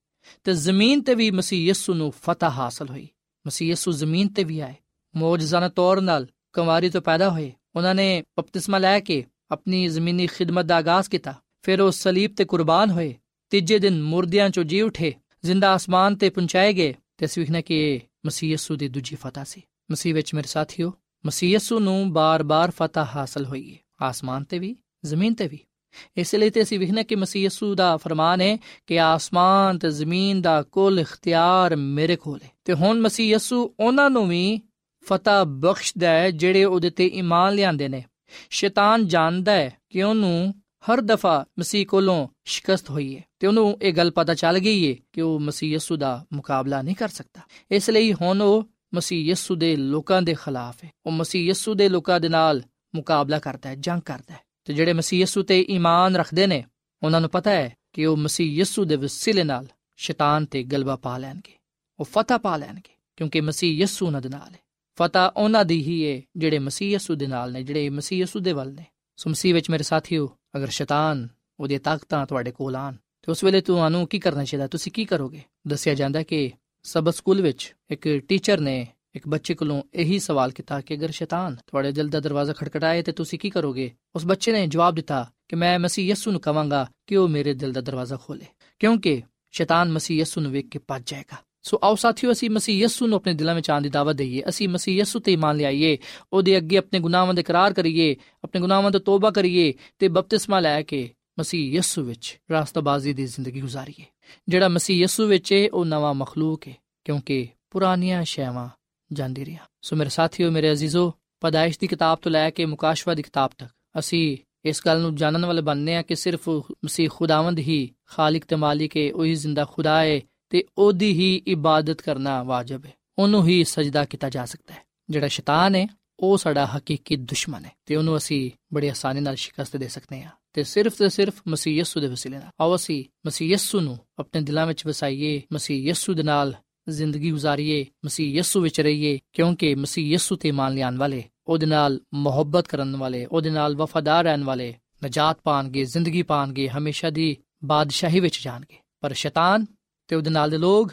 ਤੇ ਜ਼ਮੀਨ ਤੇ ਵੀ ਮਸੀਹ ਯਸੂ ਨੂੰ ਫਤਹ ਹਾਸਲ ਹੋਈ। ਮਸੀਹ ਯਸੂ ਜ਼ਮੀਨ ਤੇ ਵੀ ਆਏ। ਮੌਜਜ਼ਾਨਾ ਤੌਰ ਨਾਲ ਕੁਮਾਰੀ ਤੋਂ ਪੈਦਾ ਹੋਏ। ਉਹਨਾਂ ਨੇ ਬਪਤਿਸਮਾ ਲੈ ਕੇ ਆਪਣੀ ਜ਼ਮੀਨੀ ਖਿਦਮਤ ਦਾ ਆਗਾਜ਼ ਕੀਤਾ। ਫਿਰ ਉਹ ਸਲੀਬ ਤੇ ਕੁਰਬਾਨ ਹੋਏ। ਤੀਜੇ ਦਿਨ ਮੁਰਦਿਆਂ ਚੋਂ ਜੀ ਉਠੇ। ਜ਼ਿੰਦਾ ਆਸਮਾਨ ਤੇ ਪਹੁੰਚਾਏ ਗਏ। ਤੇ ਅਸੀਂ ਵੇਖਣਾ ਕਿ ਇਹ ਮਸੀਹ ਯਸੂ ਦੀ ਦੂਜੀ ਫਤਹ ਸੀ। ਮਸੀਹ ਵਿੱਚ ਮੇਰੇ ਸਾਥੀਓ, ਮਸੀਹ ਯਸੂ ਨੂੰ ਬਾਰ-ਬਾਰ ਫਤਹ ਹਾਸਲ ਹੋਈ ਹੈ ਆਸਮਾਨ ਤੇ ਵੀ, ਜ਼ਮੀਨ ਤੇ ਵੀ। ਇਸ ਲਈ ਤੇ ਅਸੀਂ ਵੇਖਣਾ ਕਿ ਮਸੀਹ ਯਸੂ ਦਾ ਫਰਮਾਨ ਹੈ ਕਿ ਆਸਮਾਨ ਤੇ ਜ਼ਮੀਨ ਦਾ ਕੁੱਲ ਇਖਤਿਆਰ ਮੇਰੇ ਕੋਲ ਹੈ। ਤੇ ਹੁਣ ਮਸੀਹ ਯਸੂ ਉਹਨਾਂ ਨੂੰ ਵੀ ਫਤਹ ਬਖਸ਼ਦਾ ਹੈ ਜਿਹੜੇ ਉਹਦੇ ਤੇ ਈਮਾਨ ਲਿਆਂਦੇ ਨੇ। ਸ਼ੈਤਾਨ ਜਾਣਦਾ ਹੈ ਕਿ ਉਹਨੂੰ ਹਰ ਦਫਾ ਮਸੀਹ ਕੋਲੋਂ ਸ਼ਿਕਸਤ ਹੋਈ ਹੈ ਤੇ ਉਹਨੂੰ ਇਹ ਗੱਲ ਪਤਾ ਚੱਲ ਗਈ ਹੈ ਕਿ ਉਹ ਮਸੀਹ ਯਸੂ ਦਾ ਮੁਕਾਬਲਾ ਨਹੀਂ ਕਰ ਸਕਦਾ। ਇਸ ਲਈ ਹੁਣ ਉਹ ਮਸੀਹ ਯਸੂ ਦੇ ਲੋਕਾਂ ਦੇ ਖਿਲਾਫ ਹੈ। ਉਹ ਮਸੀਹ ਯਸੂ ਦੇ ਲੋਕਾਂ ਦੇ ਨਾਲ ਮੁਕਾਬਲਾ ਕਰਦਾ ਹੈ, ਜੰਗ ਕਰਦਾ ਹੈ। ਤੇ ਜਿਹੜੇ ਮਸੀਹ ਯਸੂ ਤੇ ਈਮਾਨ ਰੱਖਦੇ ਨੇ, ਉਹਨਾਂ ਨੂੰ ਪਤਾ ਹੈ ਕਿ ਉਹ ਮਸੀਹ ਯਸੂ ਦੇ ਵਸੀਲੇ ਨਾਲ ਸ਼ੈਤਾਨ ਤੇ ਗਲਬਾ ਪਾ ਲੈਣਗੇ। ਉਹ ਫਤਹ ਪਾ ਲੈਣਗੇ, ਕਿਉਂਕਿ ਮਸੀਹ ਯਸੂ ਉਹਨਾਂ ਦੇ ਨਾਲ ਹੈ। ਫਤਹ ਉਹਨਾਂ ਦੀ ਹੀ ਹੈ ਜਿਹੜੇ ਮਸੀਹ ਯਸੂ ਦੇ ਨਾਲ ਨੇ, ਜਿਹੜੇ ਮਸੀਹ ਯਸੂ ਦੇ ਵੱਲ ਨੇ। ਸੋ ਮਸੀਹ ਵਿੱਚ ਮੇਰੇ ਸਾਥੀਓ, ਅਗਰ ਸ਼ੈਤਾਨ ਉਹਦੀ ਤਾਕਤਾਂ ਤੁਹਾਡੇ ਕੋਲ ਆਣ ਤੇ ਉਸ ਵੇਲੇ ਤੁਹਾਨੂੰ ਕੀ ਕਰਨਾ ਚਾਹੀਦਾ? ਤੁਸੀਂ ਕੀ ਕਰੋਗੇ? ਦੱਸਿਆ ਜਾਂਦਾ ਕਿ ਸਬਕ ਸਕੂਲ ਵਿੱਚ ਇੱਕ ਟੀਚਰ ਨੇ ਇੱਕ ਬੱਚੇ ਕੋਲੋਂ ਇਹੀ ਸਵਾਲ ਕੀਤਾ ਕਿ ਅਗਰ ਸ਼ੈਤਾਨ ਤੁਹਾਡੇ ਦਿਲ ਦਾ ਦਰਵਾਜ਼ਾ ਖੜਖੜਾਏ ਤੇ ਤੁਸੀਂ ਕੀ ਕਰੋਗੇ? ਉਸ ਬੱਚੇ ਨੇ ਜਵਾਬ ਦਿੱਤਾ ਕਿ ਮੈਂ ਮਸੀਹ ਯਸੂ ਨੂੰ ਕਵਾਂਗਾ ਕਿ ਉਹ ਮੇਰੇ ਦਿਲ ਦਾ ਦਰਵਾਜ਼ਾ ਖੋਲੇ, ਕਿਉਂਕਿ ਸ਼ੈਤਾਨ ਮਸੀਹ ਯਸੂ ਨੂੰ ਵੇਖ ਕੇ ਭੱਜ ਜਾਏਗਾ। ਸੋ ਆਓ ਸਾਥੀਓ, ਅਸੀਂ ਮਸੀਹ ਯਸੂ ਨੂੰ ਆਪਣੇ ਦਿਲਾਂ ਵਿੱਚ ਆਉਣ ਦੀ ਦਾਵਤ ਦਈਏ। ਅਸੀਂ ਮਸੀਹ ਯਸੂ ਤੇ ਇਮਾਨ ਲਿਆਈਏ, ਉਹਦੇ ਅੱਗੇ ਆਪਣੇ ਗੁਨਾਹਾਂ ਦਾ ਇਕਰਾਰ ਕਰੀਏ, ਆਪਣੇ ਗੁਨਾਹਾਂ ਤੋਂ ਤੋਬਾ ਕਰੀਏ ਤੇ ਬਪਤਿਸਮਾ ਲੈ ਕੇ ਮਸੀਹ ਯਸੂ ਵਿੱਚ ਰਾਸਤਾਬਾਜ਼ੀ ਦੀ ਜ਼ਿੰਦਗੀ ਗੁਜ਼ਾਰੀਏ। ਜਿਹੜਾ ਮਸੀਹ ਯਸੂ ਵਿੱਚ ਹੈ ਉਹ ਨਵਾਂ ਮਖਲੂਕ ਹੈ ਕਿਉਂਕਿ ਪੁਰਾਣੀਆਂ ਸ਼ੈਵਾਂ ਜਾਂਦੀ ਰਹੀਆਂ ਸੋ ਮੇਰੇ ਸਾਥੀਓ, ਮੇਰੇ ਅਜ਼ੀਜ਼ੋ, ਪਦਾਇਸ਼ ਦੀ ਕਿਤਾਬ ਤੋਂ ਲੈ ਕੇ ਮੁਕਾਸ਼ਵਾ ਦੀ ਕਿਤਾਬ ਤੱਕ, ਅਸੀਂ ਇਸ ਗੱਲ ਨੂੰ ਜਾਣਨ ਵਾਲੇ ਬਣਨੇ ਆ ਕਿ ਸਿਰਫ ਮਸੀਹ ਖੁਦਾਵੰਦ ਹੀ ਖਾਲਿਕ ਤੇ ਮਾਲਿਕ ਹੈ, ਉਹੀ ਜ਼ਿੰਦਾ ਖੁਦਾ ਹੈ ਤੇ ਉਹਦੀ ਹੀ ਇਬਾਦਤ ਕਰਨਾ ਵਾਜਬ ਹੈ। ਉਹਨੂੰ ਹੀ ਸਜਦਾ ਕੀਤਾ ਜਾ ਸਕਦਾ ਹੈ। ਜਿਹੜਾ ਸ਼ੈਤਾਨ ਹੈ, ਉਹ ਸਾਡਾ ਹਕੀਕੀ ਦੁਸ਼ਮਣ ਹੈ ਤੇ ਉਹਨੂੰ ਅਸੀਂ ਬੜੀ ਆਸਾਨੀ ਨਾਲ ਸ਼ਿਕਸਤ ਦੇ ਸਕਦੇ ਹਾਂ। ਤੇ ਸਿਰਫ ਤੇ ਸਿਰਫ ਮਸੀਹ ਯਿਸੂ ਦੇ ਵਸੀਲੇ ਨਾਲ। ਆਓ ਅਸੀਂ ਮਸੀਹ ਯਿਸੂ ਨੂੰ ਆਪਣੇ ਦਿਲਾਂ ਵਿੱਚ ਵਸਾਈਏ, ਮਸੀਹ ਯਿਸੂ ਦੇ ਨਾਲ ਜ਼ਿੰਦਗੀ گزارੀਏ ਮਸੀਹ ਯਿਸੂ ਵਿੱਚ ਰਹੀਏ, ਕਿਉਂਕਿ ਮਸੀਹ ਯਿਸੂ ਤੇ ਮਾਨ ਲਿਆਉਣ ਵਾਲੇ, ਉਹਦੇ ਨਾਲ ਮੁਹੱਬਤ ਕਰਨ ਵਾਲੇ, ਉਹਦੇ ਨਾਲ ਵਫادار ਰਹਿਣ ਵਾਲੇ, ਨਜਾਤ ਪਾਣਗੇ, ਜ਼ਿੰਦਗੀ ਪਾਣਗੇ, ਹਮੇਸ਼ਾ ਦੀ ਬਾਦਸ਼ਾਹੀ ਵਿੱਚ ਜਾਣਗੇ। ਪਰ ਸ਼ੈਤਾਨ ਤੇ ਉਹਦੇ ਨਾਲ ਦੇ ਲੋਕ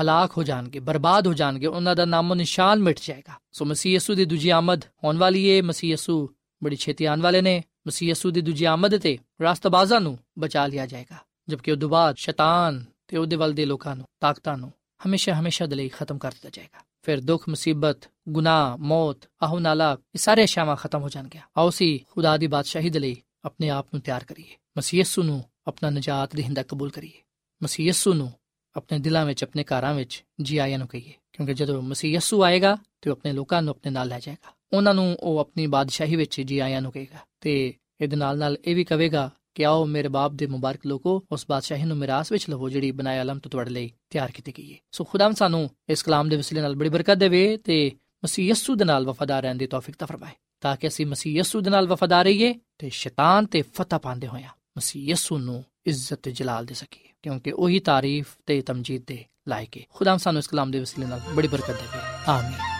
ਹਲਾਕ ਹੋ ਜਾਣਗੇ, ਬਰਬਾਦ ਹੋ ਜਾਣਗੇ, ਉਹਨਾਂ ਦਾ ਨਾਮੋ ਨਿਸ਼ਾਨ ਮਿਟ ਜਾਏਗਾ। ਸੋ ਮਸੀਹ ਯਿਸੂ ਦੀ ਦੂਜੀ ਆਮਦ ਹੋਣ ਵਾਲੀ ਹੈ ਮਸੀਹ ਯਿਸੂ ਬੜੀ ਛੇਤੀ ਆਉਣ ਵਾਲੇ ਨੇ, ਮਸੀਹ ਯਿਸੂ ਦੀ ਦੂਜੀ ਆਮਦ ਤੇ ਰਾਸਤਬਾਜ਼ਾਂ ਨੂੰ ਬਚਾ ਲਿਆ ਜਾਏਗਾ, ਜਦਕਿ ਉਹ ਦੁਬਾਰਾ ਸ਼ੈਤਾਨ ਤੇ ਉਹਦੇ ਵੱਲ ਦੇ ਲੋਕਾਂ ਨੂੰ, ਤਾਕਤਾਂ ਨੂੰ ਹਮੇਸ਼ਾ ਹਮੇਸ਼ਾ ਦੇ ਲਈ ਖਤਮ ਕਰ ਦਿੱਤਾ ਜਾਏਗਾ ਫਿਰ ਦੁੱਖ ਮੁਸੀਬਤ ਗੁਨਾਹ ਮੌਤ ਆਹੋ ਨਾਲਾ ਇਹ ਸਾਰੇ ਸ਼ਾਮਾਂ ਖਤਮ ਹੋ ਜਾਣਗੇ ਆਓ ਸੀ ਖੁਦਾ ਦੀ ਬਾਦਸ਼ਾਹੀ ਦੇ ਲਈ ਆਪਣੇ ਆਪ ਨੂੰ ਤਿਆਰ ਕਰੀਏ ਮਸੀਹ ਯਸੂ ਨੂੰ ਆਪਣਾ ਨਜਾਤ ਦੇਹਿੰਦਾ ਕਬੂਲ ਕਰੀਏ ਮਸੀਹ ਯਸੂ ਨੂੰ ਆਪਣੇ ਦਿਲਾਂ ਵਿੱਚ ਆਪਣੇ ਘਰਾਂ ਵਿੱਚ ਜੀ ਆਇਆਂ ਨੂੰ ਕਹੀਏ ਕਿਉਂਕਿ ਜਦੋਂ ਮਸੀਹ ਯਸੂ ਆਏਗਾ ਤੇ ਉਹ ਆਪਣੇ ਲੋਕਾਂ ਨੂੰ ਆਪਣੇ ਨਾਲ ਲੈ ਜਾਏਗਾ ਉਹਨਾਂ ਨੂੰ ਉਹ ਆਪਣੀ ਬਾਦਸ਼ਾਹੀ ਵਿੱਚ ਜੀ ਆਇਆਂ ਨੂੰ ਕਹੇਗਾ ਤੇ ਇਹਦੇ ਨਾਲ ਨਾਲ ਇਹ ਵੀ ਕਹੇਗਾ ਕਿ ਆਓ ਮੇਰੇ ਬਾਪ ਦੇ ਮੁਬਾਰਕ ਲੋਕੋ ਉਸ ਬਾਦਸ਼ਾਹੀ ਨੂੰ ਮਿਰਾਸ ਵਿੱਚ ਲਵੋ ਜਿਹੜੀ ਬਣਾਇਆ ਆਲਮ ਤੋਂ ਤੁਹਾਡੇ ਲਈ ਤਿਆਰ ਕੀਤੀ ਗਈ ਹੈ ਸੋ ਖੁਦਾਮ ਸਾਨੂੰ ਇਸ ਕਲਾਮ ਦੇ ਵਸੀਲੇ ਨਾਲ ਬੜੀ ਬਰਕਤ ਦੇਵੇ ਤੇ ਮਸੀਹ ਯਸੂ ਦੇ ਨਾਲ ਵਫਾਦਾਰ ਰਹਿਣ ਦੀ ਤੌਫੀਕ ਤਾ ਫਰਮਾਏ ਤਾਂ ਕਿ ਅਸੀਂ ਮਸੀਹ ਯਸੂ ਦੇ ਨਾਲ ਵਫਾਦਾਰ ਰਹੀਏ ਤੇ ਸ਼ੈਤਾਨ ਤੇ ਫਤਹ ਪਾਉਂਦੇ ਹੋਇਆ ਮਸੀਹ ਯਸੂ ਨੂੰ ਇੱਜ਼ਤ ਤੇ ਜਲਾਲ ਦੇ ਸਕੀਏ ਕਿਉਂਕਿ ਉਹੀ ਤਾਰੀਫ ਤੇ ਤਮਜੀਦ ਦੇ ਲਾਇਕ ਹੈ ਖੁਦਾਮ ਸਾਨੂੰ ਇਸ ਕਲਾਮ ਦੇ ਵਸੀਲੇ ਨਾਲ ਬੜੀ ਬਰਕਤ ਦੇਵੇ ਆਮੀਨ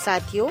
ਸਾਥਿਓ